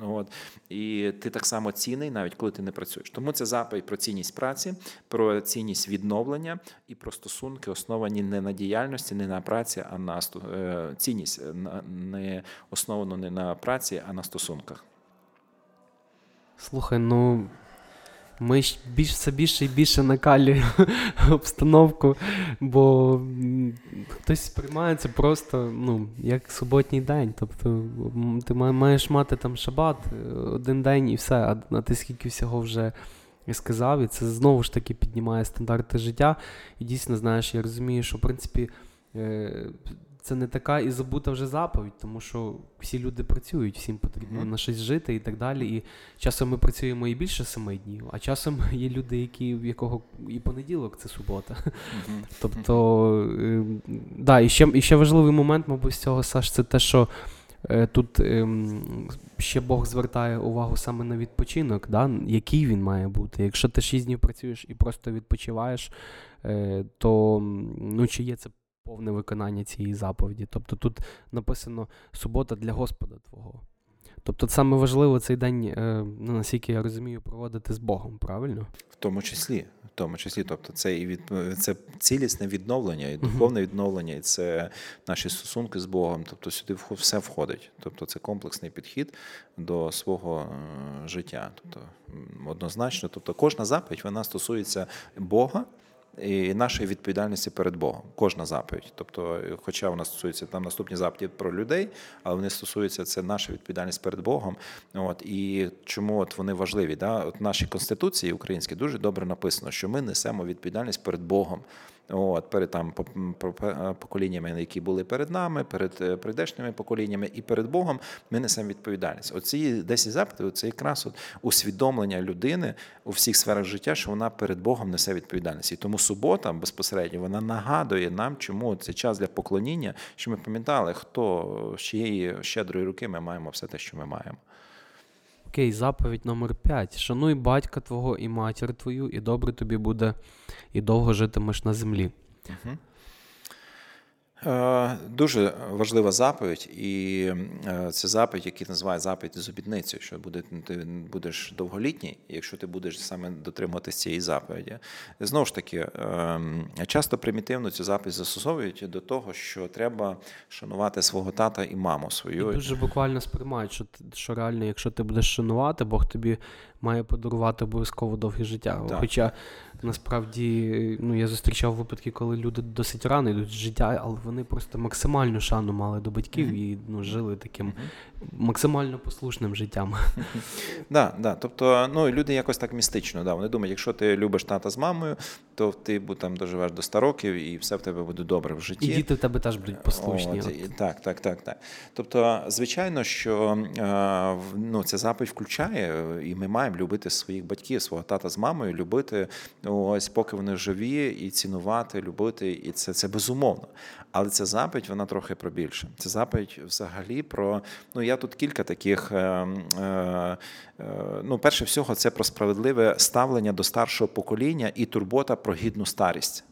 От. І ти так само цінний, навіть коли ти не працюєш. Тому це заповідь про цінність праці, про цінність відновлення і про стосунки, основані не на діяльності, не на праці, а на е, цінність е, не основано не на праці, а на стосунках. Слухай, ну Ми більш все більше і більше накалюємо обстановку, бо хтось сприймає це просто ну, як суботній день. Тобто ти маєш мати там шабат е, один день і все, а, а ти скільки всього вже сказав, і це знову ж таки піднімає стандарти життя. І дійсно, знаєш, я розумію, що в принципі. Це не така і забута вже заповідь, тому що всі люди працюють, всім потрібно Мгм. на щось жити і так далі. І часом ми працюємо і більше семи днів, а часом є люди, які в якого і понеділок це субота. Тобто, е, да, і ще, і ще важливий момент, мабуть, з цього, Саш, це те, що е, тут ем, ще Бог звертає увагу саме на відпочинок, да, який він має бути. Якщо ти 6 днів працюєш і просто відпочиваєш, е, то ну, чи є це повне виконання цієї заповіді? Тобто тут написано субота для Господа Твого. Тобто саме важливо цей день, е, ну, наскільки я розумію, проводити з Богом, правильно? В тому числі, в тому числі, тобто це і від це цілісне відновлення, і духовне відновлення, і це наші стосунки з Богом. Тобто сюди все входить. Тобто це комплексний підхід до свого е, життя. Тобто однозначно, тобто кожна заповідь вона стосується Бога. І нашої відповідальності перед Богом, кожна заповідь. Тобто, хоча вона стосується там наступні заповіді про людей, але вони стосуються це наша відповідальність перед Богом. От і чому от вони важливі? Да? От нашій конституції українській дуже добре написано, що ми несемо відповідальність перед Богом. От, перед там по- поколіннями, які були перед нами, перед е, прийдешніми поколіннями, і перед Богом ми несемо відповідальність. Оці 10 запитів це якраз от усвідомлення людини у всіх сферах життя, що вона перед Богом несе відповідальність. І тому субота безпосередньо вона нагадує нам, чому це час для поклоніння, що ми пам'ятали, хто з чиєї щедрої руки ми маємо все те, що ми маємо. Окей, заповідь номер 5. Шануй батька твого і матір твою, і добре тобі буде, і довго житимеш на землі. Е, Дуже важлива заповідь, і е, це заповідь, який називають заповідь з обітницею, що буде, ти будеш довголітній, якщо ти будеш саме дотримуватися цієї заповіді. Знову ж таки, е, часто примітивно цю заповідь застосовують до того, що треба шанувати свого тата і маму І свою. дуже буквально сприймають, що, що реально, якщо ти будеш шанувати, Бог тобі має подарувати обов'язково довге життя. Так. Хоча насправді ну, я зустрічав випадки, коли люди досить рано йдуть з життя, але вони просто максимальну шану мали до батьків і ну, жили таким максимально послушним життям. Да, да. Тобто, ну люди якось так містично. Да. Вони думають, якщо ти любиш тата з мамою, то ти там доживеш до 100 років і все в тебе буде добре в житті. І діти в тебе теж будуть послушні. От, От. так, так, так, так. Тобто, звичайно, що е, ну, ця заповідь включає, е, і ми маємо любити своїх батьків, свого тата з мамою, любити ось поки вони живі, і цінувати, любити, і це, це безумовно. Але ця заповідь, вона трохи про більше. Це заповідь взагалі про. Ну, я тут кілька таких. Е, е, е, ну, перше всього, це про справедливе ставлення до старшого покоління і турбота про гідну старість.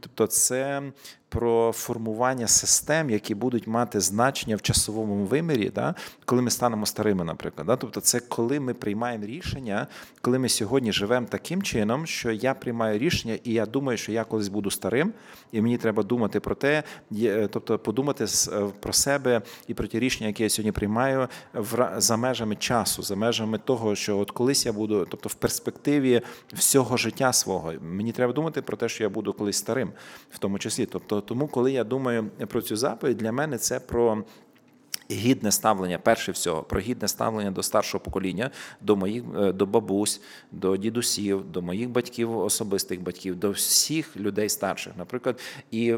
Тобто, це про формування систем, які будуть мати значення в часовому вимірі, да, коли ми станемо старими, наприклад. Да? Тобто, це коли ми приймаємо рішення, коли ми сьогодні живемо таким чином, що я приймаю рішення, і я думаю, що я колись буду старим, і мені треба думати про те, тобто подумати е, про себе і про ті рішення, які я сьогодні приймаю за межами часу, за межами того, що от колись я буду, тобто в перспективі всього життя свого, мені треба думати про те, що я буду колись старим, в тому числі. Тобто, тому, коли я думаю про цю заповідь, для мене це про. Гідне ставлення, перше всього, про гідне ставлення до старшого покоління, до моїх е, до бабусь, до дідусів, до моїх батьків, особистих батьків, до всіх людей старших, наприклад, і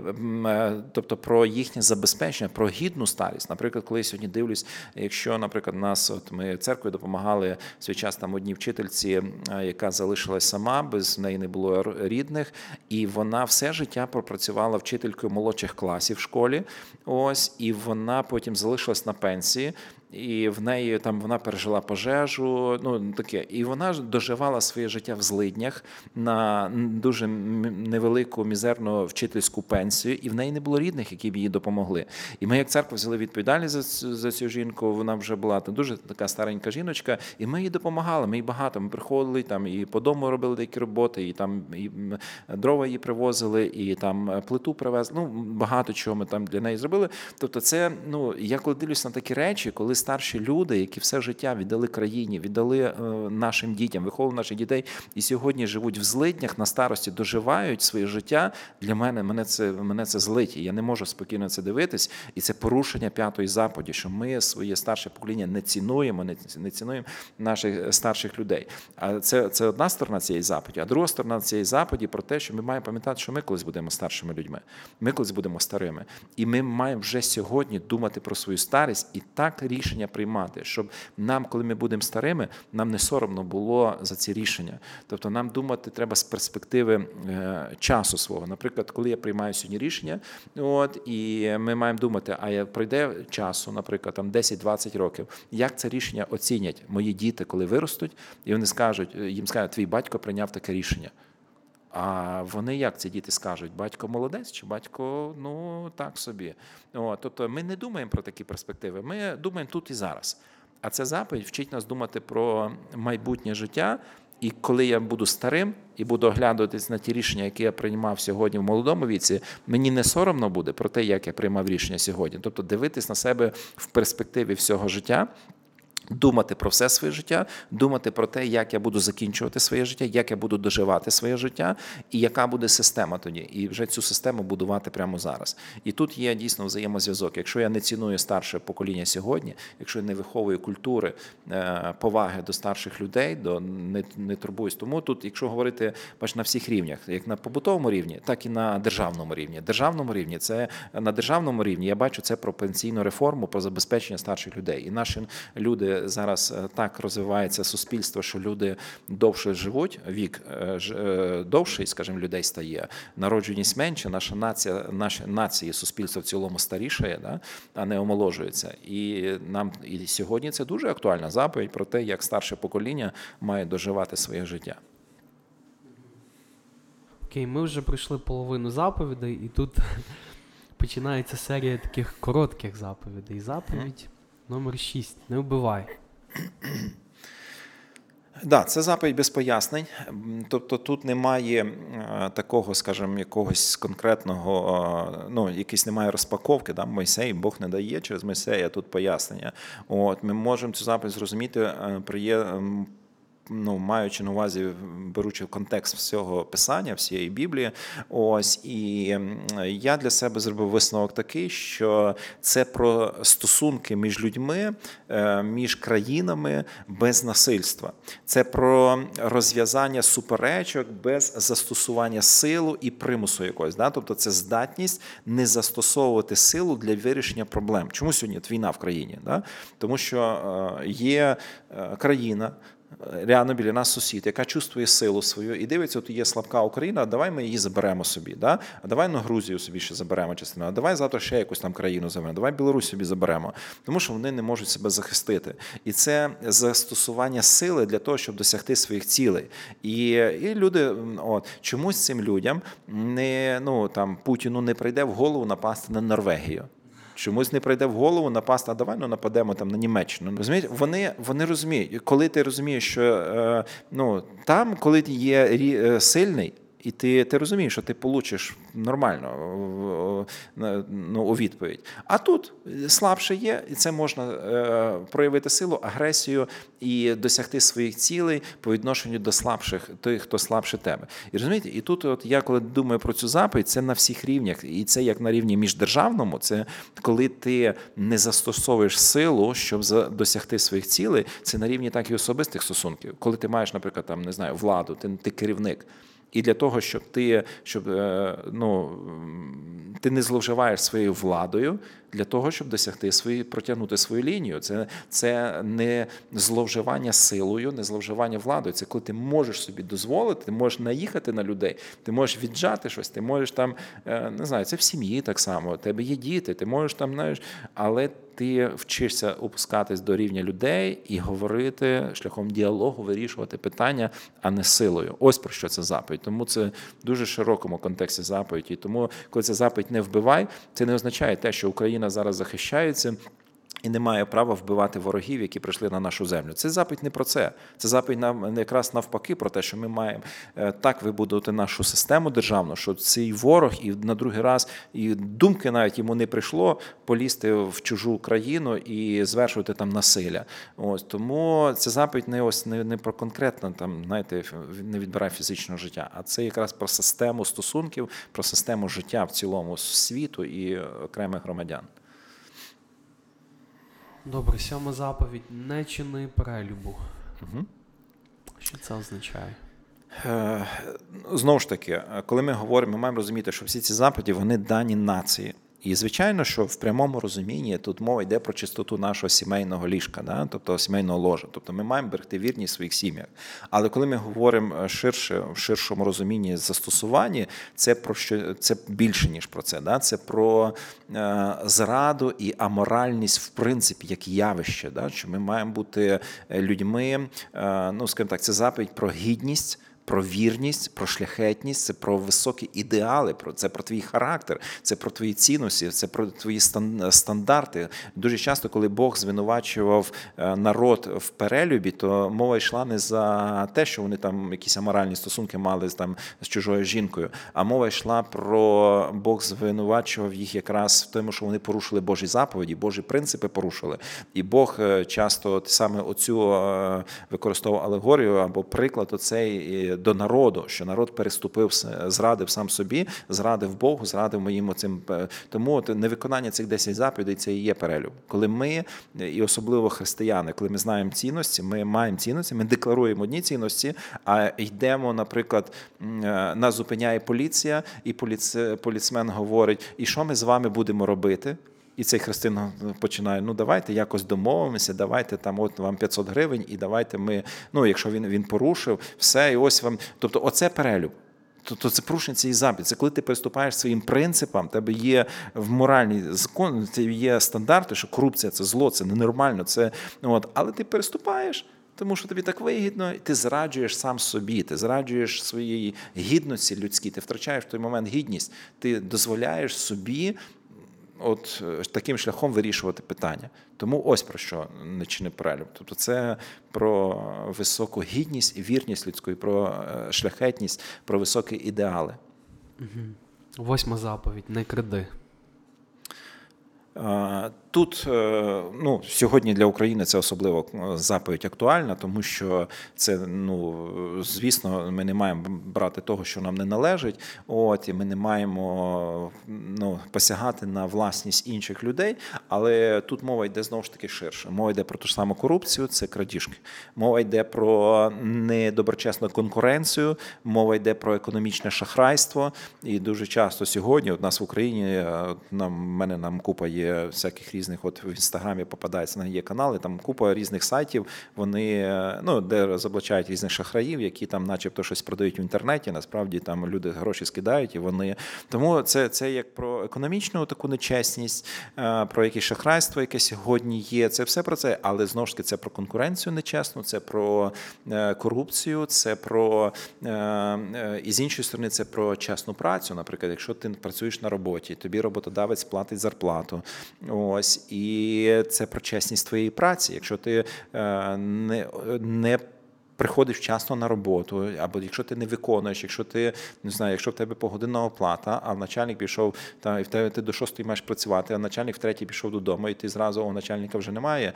е, тобто про їхнє забезпечення, про гідну старість. Наприклад, коли я сьогодні дивлюсь, якщо, наприклад, нас, от ми церквою допомагали в свій час там одній вчительці, е, яка залишилась сама, без неї не було рідних, і вона все життя пропрацювала вчителькою молодших класів в школі. Ось, і вона потім залишилась на пенсії. І в неї там вона пережила пожежу, ну таке, і вона доживала своє життя в злиднях на дуже невелику мізерну вчительську пенсію, і в неї не було рідних, які б їй допомогли. І ми, як церква, взяли відповідальність за цю, за цю жінку. Вона вже була та дуже така старенька жіночка, і ми їй допомагали. Ми їй багато. Ми приходили там і по дому робили деякі роботи, і там і дрова її привозили, і там е, плиту привезли. Ну багато чого ми там для неї зробили. Тобто, це ну я коли дивлюсь на такі речі, коли старші люди, які все життя віддали країні, віддали е, нашим дітям, виховували наших дітей, і сьогодні живуть в злиднях на старості, доживають своє життя. Для мене мене це мене це злить. і Я не можу спокійно це дивитись, і це порушення п'ятої заповіді, що ми своє старше покоління не цінуємо, не цінуємо наших старших людей. А це, це одна сторона цієї заповіді, а друга сторона цієї заповіді про те, що ми маємо пам'ятати, що ми колись будемо старшими людьми, ми колись будемо старими, і ми маємо вже сьогодні думати про свою старість і так рішення приймати, щоб нам, коли ми будемо старими, нам не соромно було за ці рішення. Тобто нам думати треба з перспективи е, часу свого. Наприклад, коли я приймаю сьогодні рішення, от і ми маємо думати, а я пройде часу, наприклад, там 10-20 років, як це рішення оцінять мої діти, коли виростуть, і вони скажуть, їм скажуть, твій батько прийняв таке рішення. А вони як ці діти скажуть? Батько молодець чи батько ну так собі. О, тобто ми не думаємо про такі перспективи, ми думаємо тут і зараз. А ця заповідь вчить нас думати про майбутнє життя. І коли я буду старим і буду оглядуватись на ті рішення, які я приймав сьогодні в молодому віці, мені не соромно буде про те, як я приймав рішення сьогодні. Тобто дивитись на себе в перспективі всього життя. Думати про все своє життя, думати про те, як я буду закінчувати своє життя, як я буду доживати своє життя, і яка буде система тоді, і вже цю систему будувати прямо зараз. І тут є дійсно взаємозв'язок. Якщо я не ціную старше покоління сьогодні, якщо я не виховую культури е, поваги до старших людей, до не, не турбуюсь. Тому тут, якщо говорити бач, на всіх рівнях, як на побутовому рівні, так і на державному рівні. Державному рівні це на державному рівні. Я бачу це про пенсійну реформу, про забезпечення старших людей. І наші люди зараз е, так розвивається суспільство, що люди довше живуть, вік е, е, довший, скажімо, людей стає, народженість менше, наша нація, наші нації, суспільство в цілому старішає, да, а не омоложується. І нам і сьогодні це дуже актуальна заповідь про те, як старше покоління має доживати своє життя. Окей, ми вже пройшли половину заповідей, і тут починається серія таких коротких заповідей. Заповідь номер 6. Не вбивай. Да, це заповідь без пояснень. Тобто тут немає е, такого, скажімо, якогось конкретного, е, ну, якийсь немає розпаковки, да, Мойсей, Бог не дає через Мойсея тут пояснення. От, Ми можемо цю заповідь зрозуміти е, ну, маючи на увазі, беручи контекст всього писання, всієї Біблії, ось і я для себе зробив висновок такий, що це про стосунки між людьми, е, між країнами без насильства. Це про розв'язання суперечок без застосування силу і примусу якогось. Да? Тобто це здатність не застосовувати силу для вирішення проблем. Чому сьогодні війна в країні? Да? Тому що е, є е, країна реально біля нас сусід, яка чувствує силу свою і дивиться, от є слабка Україна, давай ми її заберемо собі. Да? А давай на Грузію собі ще заберемо частину, а давай завтра ще якусь там країну заберемо, давай Білорусь собі заберемо, тому що вони не можуть себе захистити. І це застосування сили для того, щоб досягти своїх цілей. І і люди, от чомусь цим людям не ну там Путіну не прийде в голову напасти на Норвегію. Чомусь не прийде в голову напасти, а давай ну, нападемо там на Німеччину. Розумієте, вони вони розуміють, коли ти розумієш, що е, ну там, коли ти є е, сильний. І ти ти розумієш, що ти получиш нормально ну, у відповідь. А тут слабше є, і це можна е, проявити силу, агресію і досягти своїх цілей по відношенню до слабших, тих, хто слабше тебе. І розумієте, і тут, от я коли думаю про цю заповідь, це на всіх рівнях, і це як на рівні міждержавному, це коли ти не застосовуєш силу, щоб досягти своїх цілей, це на рівні так і особистих стосунків. Коли ти маєш, наприклад, там не знаю, владу, ти, ти керівник. І для того, щоб ти щоб е, ну, ти не зловживаєш своєю владою для того, щоб досягти свої, протягнути свою лінію. Це це не зловживання силою, не зловживання владою. Це коли ти можеш собі дозволити, ти можеш наїхати на людей, ти можеш віджати щось, ти можеш там е, не знаю, це в сім'ї так само. У тебе є діти, ти можеш там знаєш, але ти вчишся опускатись до рівня людей і говорити шляхом діалогу, вирішувати питання, а не силою. Ось про що це заповідь. Тому це в дуже широкому контексті заповіді. Тому, коли це заповідь не вбивай, це не означає те, що Україна зараз захищається. І не має права вбивати ворогів, які прийшли на нашу землю. Це запит не про це. Це запит нам якраз навпаки про те, що ми маємо е, так вибудувати нашу систему державну, що цей ворог і на другий раз і думки навіть йому не прийшло полізти в чужу країну і звершувати там насилля. Ось тому це запит не ось не, не про конкретно там, знаєте, не відбирає фізичного життя, а це якраз про систему стосунків, про систему життя в цілому світу і окремих громадян. Добре, сьома заповідь не чини перелюбу. Угу. Що це означає? Е, знову ж таки, коли ми говоримо, ми маємо розуміти, що всі ці заповіді вони дані нації. І звичайно, що в прямому розумінні тут мова йде про чистоту нашого сімейного ліжка, да? тобто сімейного ложа. Тобто ми маємо берегти вірність в своїх сім'ях. Але коли ми говоримо ширше, в ширшому розумінні застосуванні, це про що це більше ніж про це. Да? Це про е, зраду і аморальність, в принципі, як явище. Да? Що ми маємо бути людьми, е, ну скажімо так, це заповідь про гідність про вірність, про шляхетність, це про високі ідеали, про це про твій характер, це про твої цінності, це про твої стандарти. Дуже часто, коли Бог звинувачував е, народ в перелюбі, то мова йшла не за те, що вони там якісь аморальні стосунки мали там з чужою жінкою, а мова йшла про Бог звинувачував їх якраз в тому, що вони порушили Божі заповіді, Божі принципи порушили. І Бог е, часто саме оцю е, використовував алегорію або приклад оцей до народу, що народ переступив, зрадив сам собі, зрадив Богу, зрадив моїм оцим. Е, тому от невиконання цих 10 заповідей це і є перелюб. Коли ми, і особливо християни, коли ми знаємо цінності, ми маємо цінності, ми декларуємо одні цінності, а йдемо, наприклад, е, нас зупиняє поліція, і поліцмен говорить: і що ми з вами будемо робити? І цей христин починає: ну давайте якось домовимося, давайте там, от вам 500 гривень, і давайте ми. Ну, якщо він він порушив, все, і ось вам. Тобто, оце перелюб. Тобто це порушення цієї запит. Це коли ти приступаєш своїм принципам, тебе є в моральній закон, є стандарти, що корупція це зло, це ненормально. Це от, але ти переступаєш. Тому що тобі так вигідно, і ти зраджуєш сам собі, ти зраджуєш своєї гідності людській, ти втрачаєш в той момент гідність, ти дозволяєш собі от е, таким шляхом вирішувати питання. Тому ось про що не чини перелюб. Тобто це про високу гідність і вірність людської, про е, шляхетність, про високі ідеали. Восьма заповідь не кради. Тут е, ну, сьогодні для України це особливо е, заповідь актуальна, тому що це, ну звісно, ми не маємо брати того, що нам не належить. От і ми не маємо ну, посягати на власність інших людей. Але тут мова йде знову ж таки ширше. Мова йде про ту ж саму корупцію, це крадіжки. Мова йде про недоброчесну конкуренцію, мова йде про економічне шахрайство. І дуже часто сьогодні у нас в Україні е, нам мене нам купа є всяких різних, от в інстаграмі попадається на є канали, там купа різних сайтів, вони ну де розоблачають різних шахраїв, які там, начебто, щось продають в інтернеті. Насправді там люди гроші скидають, і вони тому це це як про економічну таку нечесність, е, про якесь шахрайство, яке сьогодні є. Це все про це, але знову ж таки це про конкуренцію нечесну, це про е, корупцію, це про е, і з іншої сторони, це про чесну працю. Наприклад, якщо ти працюєш на роботі, тобі роботодавець платить зарплату. Ось і це про чесність твоєї праці. Якщо ти е, не не приходиш вчасно на роботу, або якщо ти не виконуєш, якщо ти не знаю, якщо в тебе погодинна оплата, а начальник пішов та і в тебе ти до шостої маєш працювати, а начальник в третій пішов додому, і ти зразу у начальника вже немає,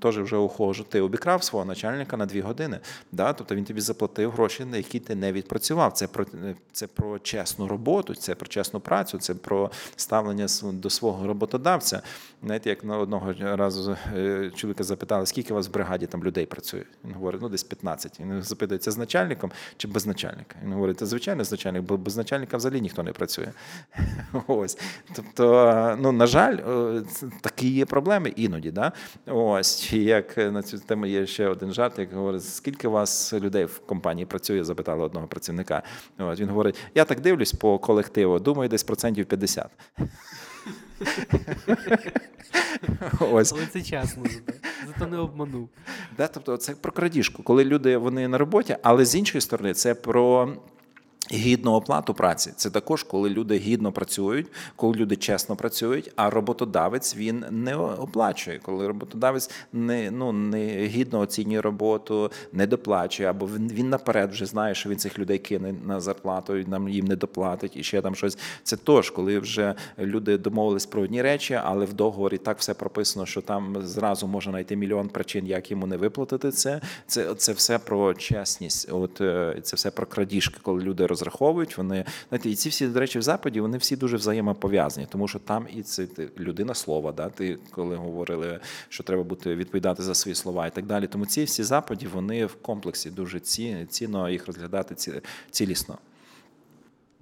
теж вже ухожу. Ти обікрав свого начальника на дві години. Да? Тобто він тобі заплатив гроші, на які ти не відпрацював. Це про це про чесну роботу, це про чесну працю, це про ставлення до свого роботодавця. Знаєте, як на одного разу е, чоловіка запитали, скільки у вас в бригаді там людей працює? Він говорить, ну десь 15. 15. Він запитується з начальником чи без начальника. Він говорить, це звичайно з бо без начальника взагалі ніхто не працює. Ось. Тобто, ну, на жаль, такі є проблеми іноді. Да? Ось. Як на цю тему є ще один жарт, як говорить, скільки у вас людей в компанії працює, запитали одного працівника. Ось. Він говорить: я так дивлюсь по колективу, думаю, десь процентів 50. Ось. Але це чесно, зато, зато не обманув. Да, тобто це про крадіжку, коли люди вони на роботі, але з іншої сторони, це про Гідну оплату праці це також, коли люди гідно працюють, коли люди чесно працюють, а роботодавець він не оплачує. Коли роботодавець не ну не гідно оцінює роботу, не доплачує, або він, він наперед вже знає, що він цих людей кине на зарплату, і нам їм не доплатить і ще там щось. Це тож, коли вже люди домовились про одні речі, але в договорі так все прописано, що там зразу можна знайти мільйон причин, як йому не виплатити це. Це це все про чесність. От е, це все про крадіжки, коли люди розраховують. Вони знаєте, і ці всі до речі, в западі вони всі дуже взаємопов'язані, тому що там і це ти, людина слова. Да, ти коли говорили, що треба бути відповідати за свої слова і так далі. Тому ці всі западі вони в комплексі дуже ці, цінно їх розглядати ці, цілісно.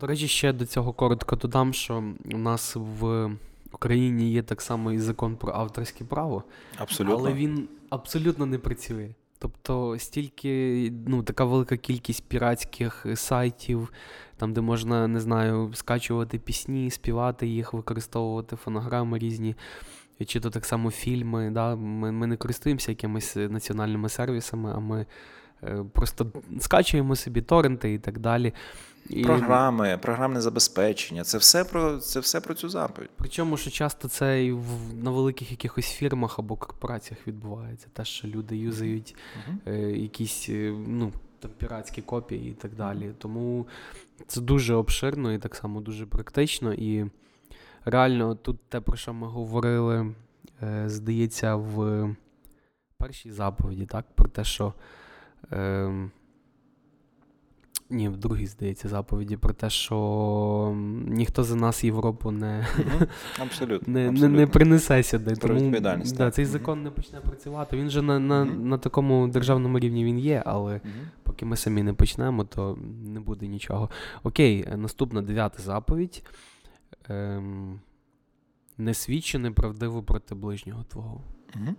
До речі, ще до цього коротко додам, що у нас в Україні є так само і закон про авторське право, Абсолютно. але він абсолютно не працює. Тобто стільки, ну, така велика кількість піратських сайтів, там, де можна, не знаю, скачувати пісні, співати їх, використовувати фонограми різні, чи то так само фільми. Да? Ми, ми не користуємося якимись національними сервісами, а ми е, просто скачуємо собі торренти і так далі. І... Програми, програмне забезпечення це все про це все про цю заповідь. Причому, що часто це і в, на великих якихось фірмах або корпораціях відбувається. Те, що люди юзають uh-huh. е, якісь е, ну, там, піратські копії і так далі. Тому це дуже обширно і так само дуже практично. І реально тут те, про що ми говорили, е, здається, в першій заповіді, так, про те, що. Е, ні, в другій, здається, заповіді про те, що ніхто за нас Європу не абсолютно, не, абсолютно. не, не принесе сюди. Про Тому да, цей закон не почне працювати. Він же на на, на такому державному рівні він є, але поки ми самі не почнемо, то не буде нічого. Окей, наступна дев'ята заповідь. Ем, не свідчи неправдиво проти ближнього твого. Угу.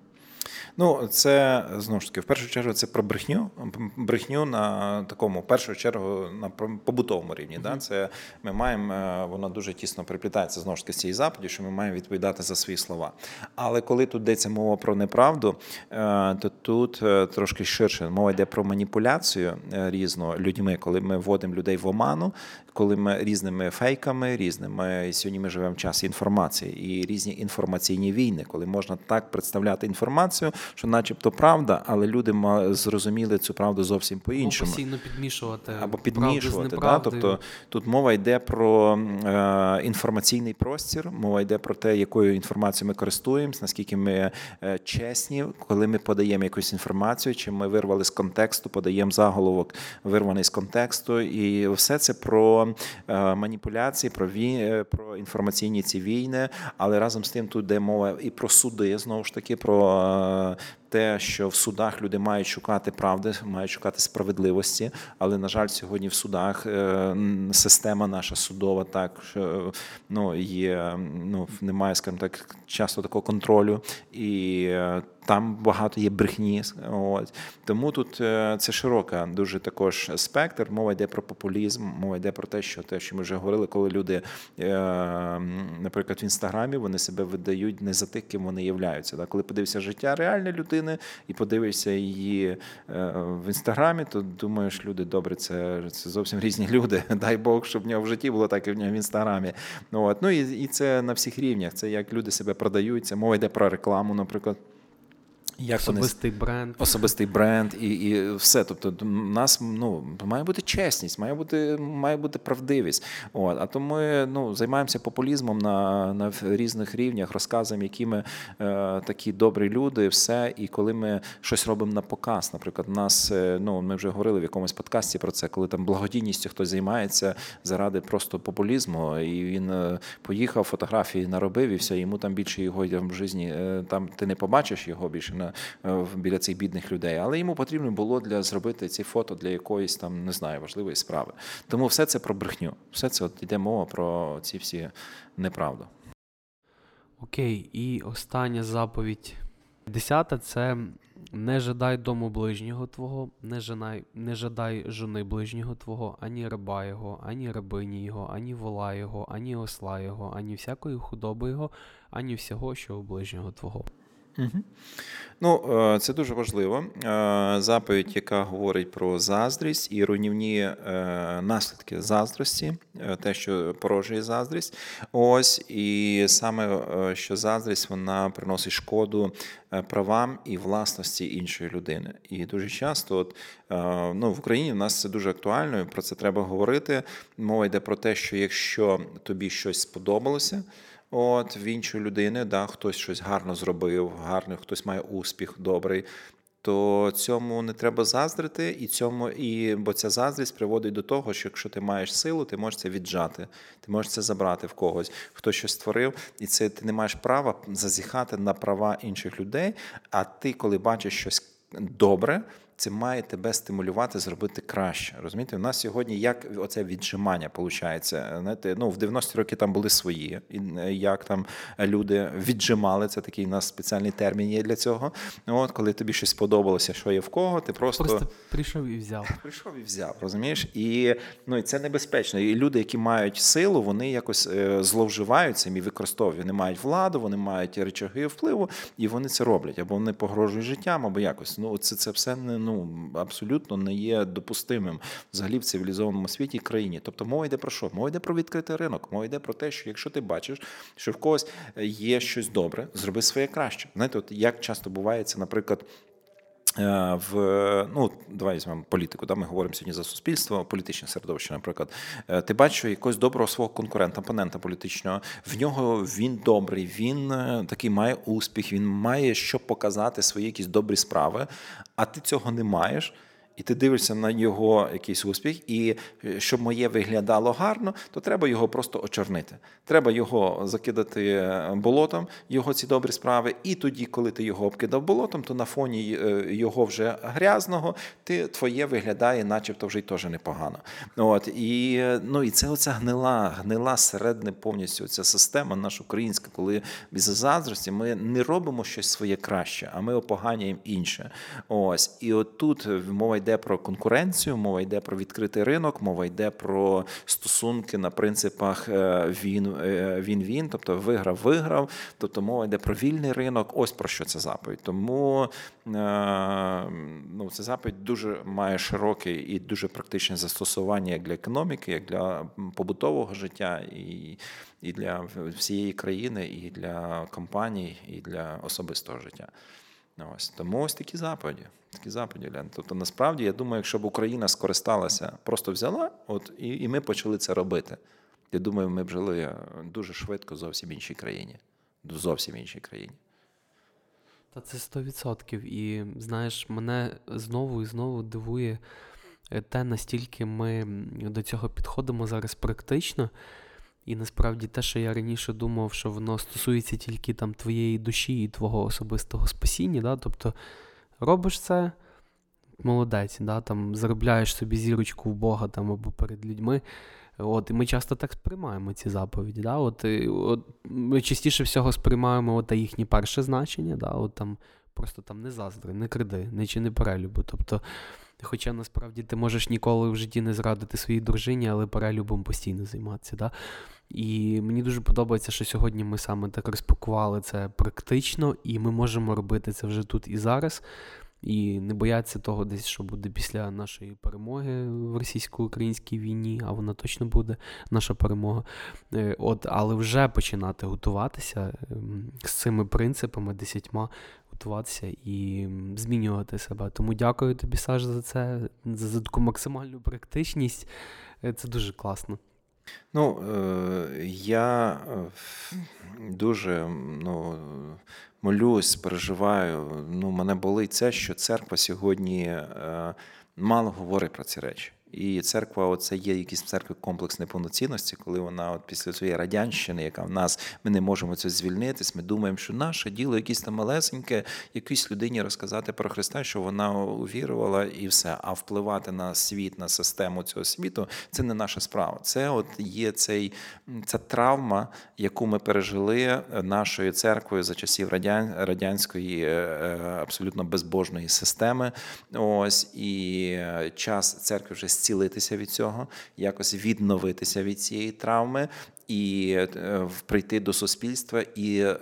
Ну, це знову ж таки, в першу чергу, це про брехню. Брехню на такому, в першу чергу, на побутовому рівні. Mm-hmm. Да? Це ми маємо, е, воно дуже тісно приплітається знову ж таки з цієї заповіді, що ми маємо відповідати за свої слова. Але коли тут йдеться мова про неправду, е, то тут е, трошки ширше мова йде про маніпуляцію різну людьми, коли ми вводимо людей в оману, коли ми різними фейками, різними сьогодні ми живемо в часі інформації і різні інформаційні війни, коли можна так представляти інформацію, що, начебто, правда, але люди зрозуміли цю правду зовсім по-іншому. Або постійно підмішувати або підмішувати. Да? Тобто тут мова йде про е, інформаційний простір, мова йде про те, якою інформацією ми користуємось, наскільки ми е, чесні, коли ми подаємо якусь інформацію, чи ми вирвали з контексту, подаємо заголовок, вирваний з контексту, і все це про е, маніпуляції, про вій... про інформаційні ці війни, але разом з тим тут йде мова і про суди знову ж таки. про те, що в судах люди мають шукати правди, мають шукати справедливості. Але на жаль, сьогодні в судах е, система наша судова так ну є. Ну немає, скажімо так, часто такого контролю і. Е, там багато є брехні. От. Тому тут е, це широка, дуже також спектр. Мова йде про популізм, мова йде про те, що те, що ми вже говорили, коли люди, наприклад, в інстаграмі вони себе видають не за тих, ким вони являються. Коли подивишся життя реальної людини і подивишся її е, в інстаграмі, то думаєш, люди добре, це це зовсім різні люди. Дай Бог, щоб в нього в житті було так і в нього в інстаграмі. От. Ну і, і це на всіх рівнях. Це як люди себе продають. Це мова йде про рекламу, наприклад. Як Особистий вони... бренд. Особистий бренд і і все. Тобто, у нас ну, має бути чесність, має бути має бути правдивість. От. А то ми ну, займаємося популізмом на на різних рівнях, розказуємо, які ми е, такі добрі люди, все. І коли ми щось робимо на показ, наприклад, нас, е, ну, ми вже говорили в якомусь подкасті про це, коли там благодійністю хтось займається заради просто популізму, і він е, поїхав, фотографії наробив, і все, йому там більше його в житті, е, там ти не побачиш його більше на біля цих бідних людей, але йому потрібно було для зробити ці фото для якоїсь там не знаю важливої справи. Тому все це про брехню, все це от йде мова про ці всі неправду. Окей, і остання заповідь. Десята це не жадай дому ближнього твого, не жадай, не жадай жони ближнього твого, ані раба його, ані рабині його, ані вола його, ані осла його, ані всякої худоби його, ані всього, що у ближнього твого. Ну, е, це дуже важливо. Е, заповідь, яка говорить про заздрість і руйнівні е, наслідки заздрості, те, що порожує заздрість. Ось і саме що заздрість вона приносить шкоду правам і власності іншої людини. І дуже часто, от ну в Україні в нас це дуже актуально. і Про це треба говорити. Мова йде про те, що якщо тобі щось сподобалося. От в іншої людини, да, хтось щось гарно зробив, гарно, хтось має успіх добрий. То цьому не треба заздрити, і цьому, і бо ця заздрість приводить до того, що якщо ти маєш силу, ти можеш це віджати, ти можеш це забрати в когось, хто щось створив, і це ти не маєш права зазіхати на права інших людей. А ти, коли бачиш щось добре, це має тебе стимулювати зробити краще. Розумієте, у нас сьогодні як оце віджимання виходить. Знаєте, ну в 90-ті роки там були свої, е, як там люди віджимали. Це такий у нас спеціальний термін є для цього. От коли тобі щось сподобалося, що є в кого, ти просто Просто прийшов і взяв. Прийшов і взяв, розумієш? І ну і це небезпечно. І люди, які мають силу, вони якось е, зловживають цим і використовують. Вони мають владу, вони мають речаги впливу, і вони це роблять або вони погрожують життям, або якось. Ну це це все не ну ну абсолютно не є допустимим взагалі в цивілізованому світі країні. Тобто мова йде про що? Мова йде про відкритий ринок. Мова йде про те, що якщо ти бачиш, що в когось є щось добре, зроби своє краще. Знаєте, от як часто буває це, наприклад. Е, в ну давай візьмемо політику. Да, ми говоримо сьогодні за суспільство, політичне середовище. Наприклад, е, ти бачиш якогось доброго свого конкурента, опонента політичного. В нього він добрий, він е, такий має успіх, він має що показати свої якісь добрі справи, а ти цього не маєш і ти дивишся на його якийсь успіх, і е, щоб моє виглядало гарно, то треба його просто очорнити. Треба його закидати е, болотом, його ці добрі справи. І тоді, коли ти його обкидав болотом, то на фоні е, його вже грязного, ти твоє виглядає, начебто вже й теж непогано. От і ну і це оця гнила, гнила середне повністю ця система, наша українська, коли без заздрості ми не робимо щось своє краще, а ми опоганюємо інше. Ось і отут мова йде про конкуренцію, мова йде про відкритий ринок, мова йде про стосунки на принципах е, він е, він тобто виграв, виграв. Тобто мова йде про вільний ринок. Ось про що це заповідь. Тому е, ну, це заповідь дуже має широке і дуже практичне застосування як для економіки, як для побутового життя і. І для всієї країни, і для компаній, і для особистого життя. Ось тому ось такі заповіді. Такі заповіді, Лен. Тобто, насправді, я думаю, якщо б Україна скористалася, просто взяла, от і, і ми почали це робити. Я думаю, ми б жили дуже швидко зовсім іншій країні. Зовсім іншій країні. Та це 100%. І знаєш, мене знову і знову дивує е, те, настільки ми до цього підходимо зараз практично. І насправді те, що я раніше думав, що воно стосується тільки там твоєї душі і твого особистого спасіння, да? тобто робиш це, молодець, да? там, заробляєш собі зірочку в Бога там, або перед людьми. От, І ми часто так сприймаємо ці заповіді. Да? От, от, Ми частіше всього сприймаємо от, їхнє перше значення, да? от, там, просто там не заздри, не кради, не чини перелюбу. Тобто Хоча насправді ти можеш ніколи в житті не зрадити своїй дружині, але перелюбом постійно займатися. Да? І мені дуже подобається, що сьогодні ми саме так розпакували це практично, і ми можемо робити це вже тут і зараз. І не бояться того, десь, що буде після нашої перемоги в російсько-українській війні, а вона точно буде наша перемога. Е, от, Але вже починати готуватися ем, з цими принципами десятьма готуватися і змінювати себе. Тому дякую тобі, Саш, за це, за таку максимальну практичність. Е, це дуже класно. Ну, е, я е, дуже ну, молюсь, переживаю. Ну, Мене болить це, що церква сьогодні мало говорить про ці речі. І церква, це є якийсь церкви комплекс неповноцінності, коли вона от після цієї радянщини, яка в нас ми не можемо це звільнитись. Ми думаємо, що наше діло якесь там малесеньке, якійсь людині розказати про Христа, що вона увірувала, і все. А впливати на світ, на систему цього світу це не наша справа. Це от є цей ця травма, яку ми пережили нашою церквою за часів радян, радянської е, е, абсолютно безбожної системи. Ось і час церкви вже зцілитися від цього, якось відновитися від цієї травми. І е, прийти до суспільства і е,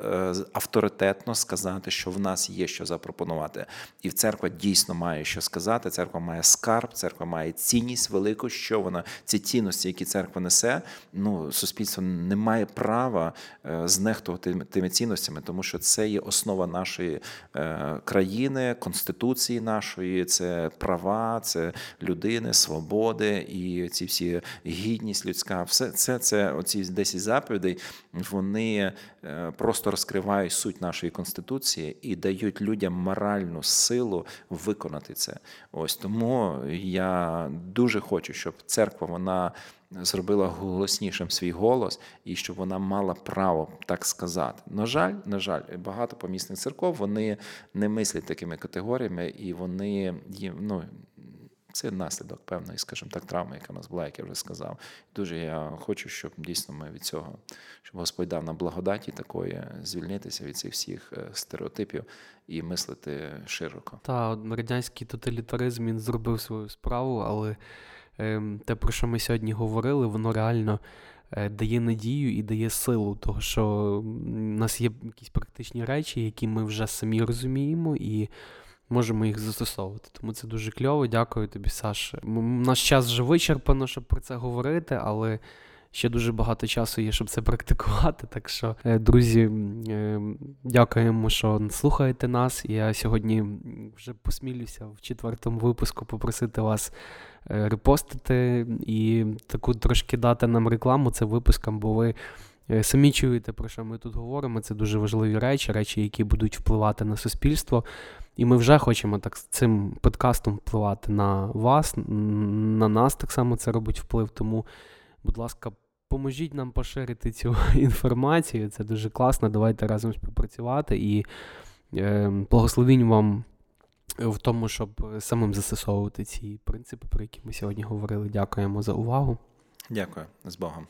авторитетно сказати, що в нас є що запропонувати. І церква дійсно має що сказати. Церква має скарб, церква має цінність велику. Що вона ці цінності, які церква несе, ну суспільство не має права е, знехтувати тими цінностями, тому що це є основа нашої країни, конституції нашої, це права, це людини, свободи і ці всі гідність людська. Все це, це оці 10 заповідей, вони е, просто розкривають суть нашої конституції і дають людям моральну силу виконати це. Ось тому я дуже хочу, щоб церква вона зробила голоснішим свій голос і щоб вона мала право так сказати. На жаль, на жаль, багато помісних церков вони не мислять такими категоріями, і вони ну. Це наслідок певної, скажімо так, травми, яка в нас була, як я вже сказав. Дуже я хочу, щоб дійсно ми від цього, щоб Господь дав нам благодаті такої звільнитися від цих всіх е, стереотипів і мислити широко. Та радянський тоталітаризм він зробив свою справу, але ем, те, про що ми сьогодні говорили, воно реально е, дає надію і дає силу, того що у нас є якісь практичні речі, які ми вже самі розуміємо і можемо їх застосовувати. Тому це дуже кльово. Дякую тобі, Саш. Наш час вже вичерпано, щоб про це говорити, але. Ще дуже багато часу є, щоб це практикувати. Так що, е, друзі, е, дякуємо, що слухаєте нас. Я сьогодні вже посмілюся в четвертому випуску попросити вас е, репостити і таку трошки дати нам рекламу цим випускам, бо ви самі чуєте, про що ми тут говоримо. Це дуже важливі речі, речі, які будуть впливати на суспільство. І ми вже хочемо так цим подкастом впливати на вас, на нас так само це робить вплив. Тому будь ласка, поможіть нам поширити цю інформацію. Це дуже класно. Давайте разом співпрацювати і е, благословінь вам в тому, щоб самим застосовувати ці принципи, про які ми сьогодні говорили. Дякуємо за увагу. Дякую з Богом.